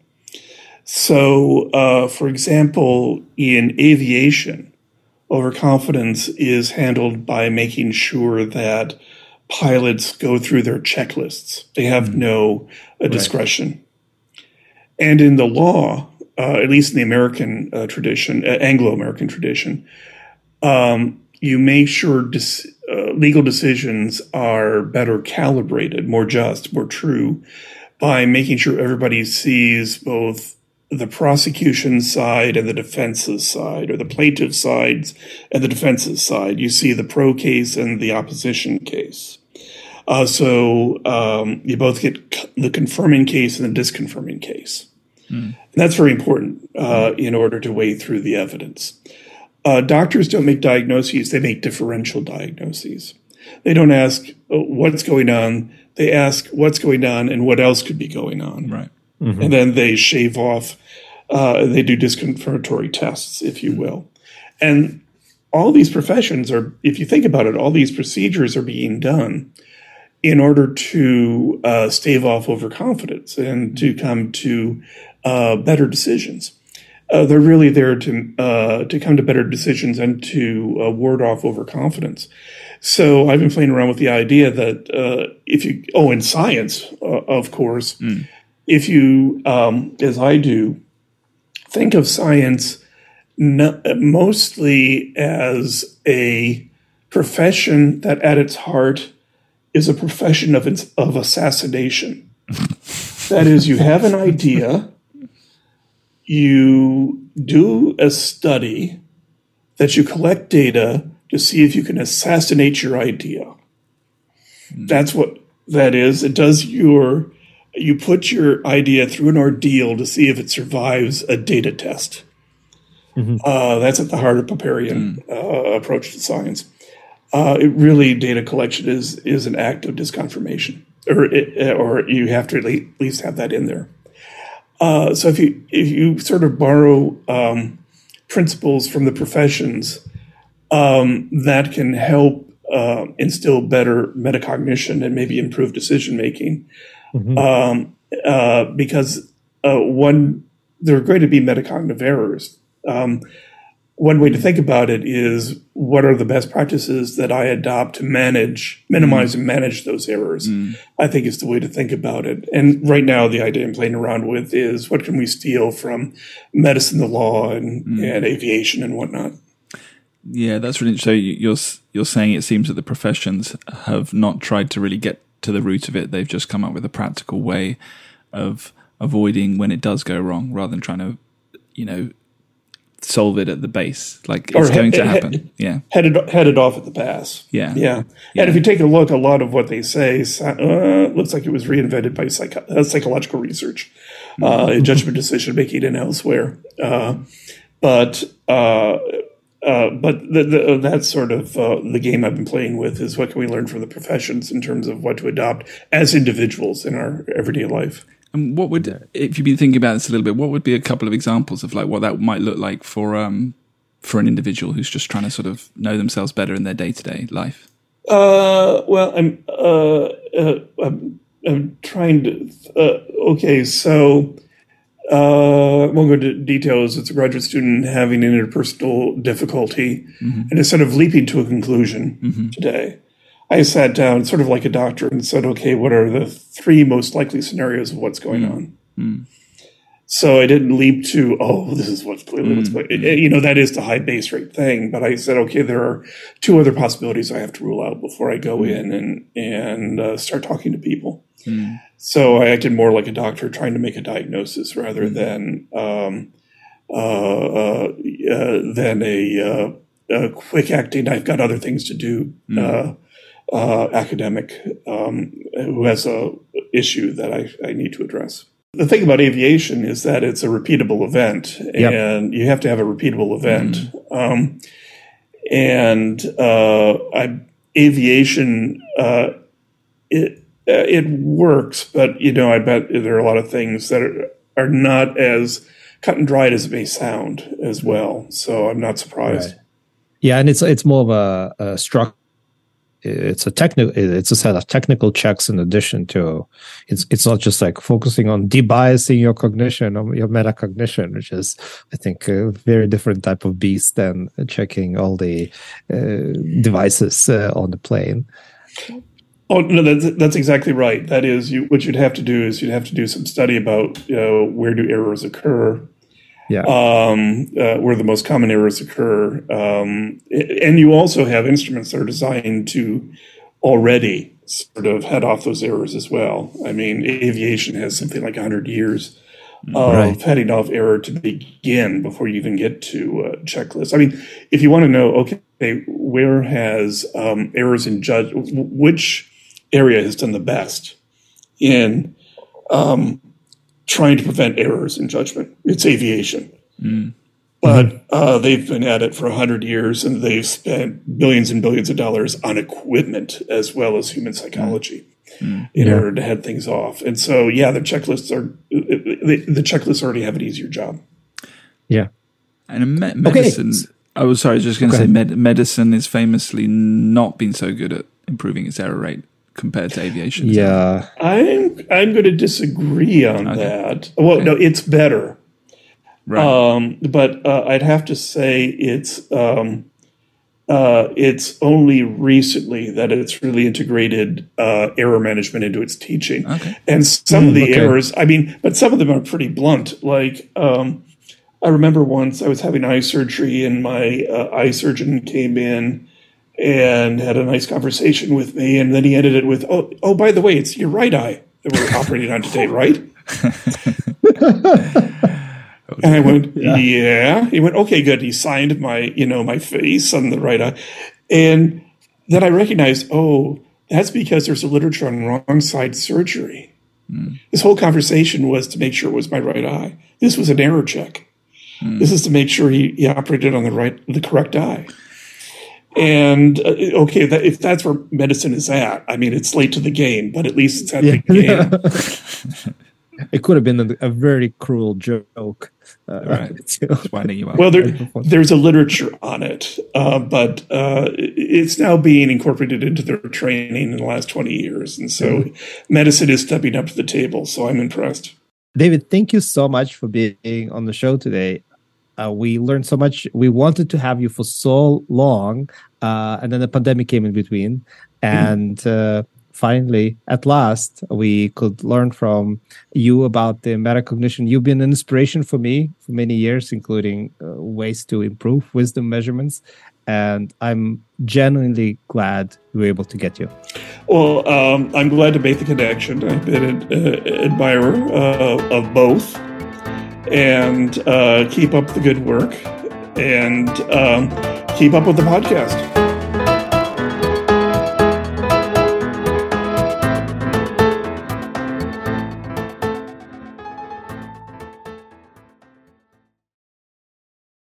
So, uh, for example, in aviation, overconfidence is handled by making sure that pilots go through their checklists. They have mm-hmm. no uh, discretion. Right. And in the law, uh, at least in the American uh, tradition, uh, Anglo-American tradition, um, you make sure dis- uh, legal decisions are better calibrated, more just, more true, by making sure everybody sees both the prosecution side and the defense's side, or the plaintiff sides and the defense's side. You see the pro case and the opposition case. Uh, so um, you both get the confirming case and the disconfirming case. Mm. that's very important uh, in order to wade through the evidence. Uh, doctors don't make diagnoses, they make differential diagnoses. They don't ask oh, what's going on, they ask what's going on and what else could be going on. Right. Mm-hmm. And then they shave off, uh, they do disconfirmatory tests, if you will. And all these professions are, if you think about it, all these procedures are being done in order to uh, stave off overconfidence and to come to uh, better decisions. Uh, they're really there to uh, to come to better decisions and to uh, ward off overconfidence. So I've been playing around with the idea that uh, if you oh in science, of course, mm. if you um, as I do, think of science mostly as a profession that at its heart is a profession of, of assassination. that is, you have an idea, you do a study, that you collect data to see if you can assassinate your idea. Mm-hmm. That's what that is. It does your, you put your idea through an ordeal to see if it survives a data test. Mm-hmm. Uh, that's at the heart of Popperian mm. uh, approach to science uh, it really data collection is is an act of disconfirmation, or it, or you have to at least have that in there. Uh, so if you if you sort of borrow um, principles from the professions, um, that can help uh, instill better metacognition and maybe improve decision making, mm-hmm. um, uh, because uh, one there are going to be metacognitive errors. One way to think about it is what are the best practices that I adopt to manage, minimize and manage those errors? Mm. I think is the way to think about it. And right now, the idea I'm playing around with is what can we steal from medicine, the law, and, mm. and aviation and whatnot. Yeah, that's really so. You're you're saying it seems that the professions have not tried to really get to the root of it. They've just come up with a practical way of avoiding when it does go wrong, rather than trying to, you know, solve it at the base. Like it's going to happen. Head, yeah. Headed headed off at the pass. Yeah. yeah. Yeah. And if you take a look, a lot of what they say uh, looks like it was reinvented by psych- uh, psychological research, uh, mm-hmm. judgment decision making, and elsewhere. Uh, but uh, uh, but the, the, that's sort of the game I've been playing with is what can we learn from the professions in terms of what to adopt as individuals in our everyday life. And what would, if you've been thinking about this a little bit, what would be a couple of examples of like what that might look like for um for an individual who's just trying to sort of know themselves better in their day to day life? Uh, well, I'm uh, uh, I'm, I'm trying to. Uh, okay, so uh, I won't go into details. It's a graduate student having an interpersonal difficulty, mm-hmm. and instead of leaping to a conclusion mm-hmm. today, I sat down, sort of like a doctor, and said, okay, what are the three most likely scenarios of what's going mm. on? Mm. So I didn't leap to, oh, this is what's clearly mm. what's going You know, that is the high base rate thing. But I said, okay, there are two other possibilities I have to rule out before I go mm. in and, and uh, start talking to people. Mm. So I acted more like a doctor trying to make a diagnosis rather mm. than, um, uh, uh, uh, than a, uh, a, quick acting, I've got other things to do uh, uh, academic um, who has a issue that I, I, need to address. The thing about aviation is that it's a repeatable event, yep. and you have to have a repeatable event. Mm. Um, and uh, I, aviation, uh, it it works, but you know, I bet there are a lot of things that are, are not as cut and dried as it may sound as well. So I'm not surprised. Right. Yeah, and it's it's more of a, a structure it's a technical it's a set of technical checks in addition to it's it's not just like focusing on debiasing your cognition or your metacognition which is i think a very different type of beast than checking all the uh, devices uh, on the plane Oh no, that's that's exactly right. That is, you, what you'd have to do is you'd have to do some study about you know, where do errors occur, yeah, um, uh, where the most common errors occur, um, and you also have instruments that are designed to already sort of head off those errors as well. I mean, aviation has something like 100 years of right. heading off error to begin before you even get to checklists. I mean, if you want to know, okay, where has um, errors in judge, which area has done the best in um, trying to prevent errors in judgment. It's aviation. Mm. But uh, they've been at it for 100 years and they've spent billions and billions of dollars on equipment as well as human psychology mm. in yeah. order to head things off. And so, yeah, the checklists are, the, the checklists already have an easier job. Yeah. And me- medicine, okay. I was sorry, I was just going to say med- medicine is famously not been so good at improving its error rate compared to aviation. Yeah, I'm I'm going to disagree on okay. that. Well, okay. no, it's better. Right. Um, but uh, I'd have to say it's um, uh, it's only recently that it's really integrated uh, error management into its teaching. Okay. And some mm, of the okay. errors, I mean, but some of them are pretty blunt. Like um, I remember once I was having eye surgery, and my uh, eye surgeon came in and had a nice conversation with me. And then he ended it with, "Oh, oh, by the way, it's your right eye that we're operating on today, right?" and I went, yeah. "Yeah." He went, "Okay, good." He signed my, you know, my face on the right eye, and then I recognized, oh, that's because there's a literature on wrong side surgery. Mm. This whole conversation was to make sure it was my right eye. This was an error check. Mm. This is to make sure he, he operated on the right, the correct eye. And uh, okay, that, if that's where medicine is at, I mean, it's late to the game, but at least it's at yeah. the game. it could have been a, a very cruel joke. Uh, right. winding you up. Well, there, there's a literature on it, uh, but uh, it's now being incorporated into their training in the last 20 years. And so mm-hmm. medicine is stepping up to the table. So I'm impressed. David, thank you so much for being on the show today uh, we learned so much. We wanted to have you for so long, uh, and then the pandemic came in between, and mm. finally, at last, we could learn from you about the metacognition. You've been an inspiration for me for many years, including uh, ways to improve wisdom measurements. And I'm genuinely glad we were able to get you. Well, um, I'm glad to make the connection. I've been an uh, admirer of both and uh, keep up the good work and um, keep up with the podcast.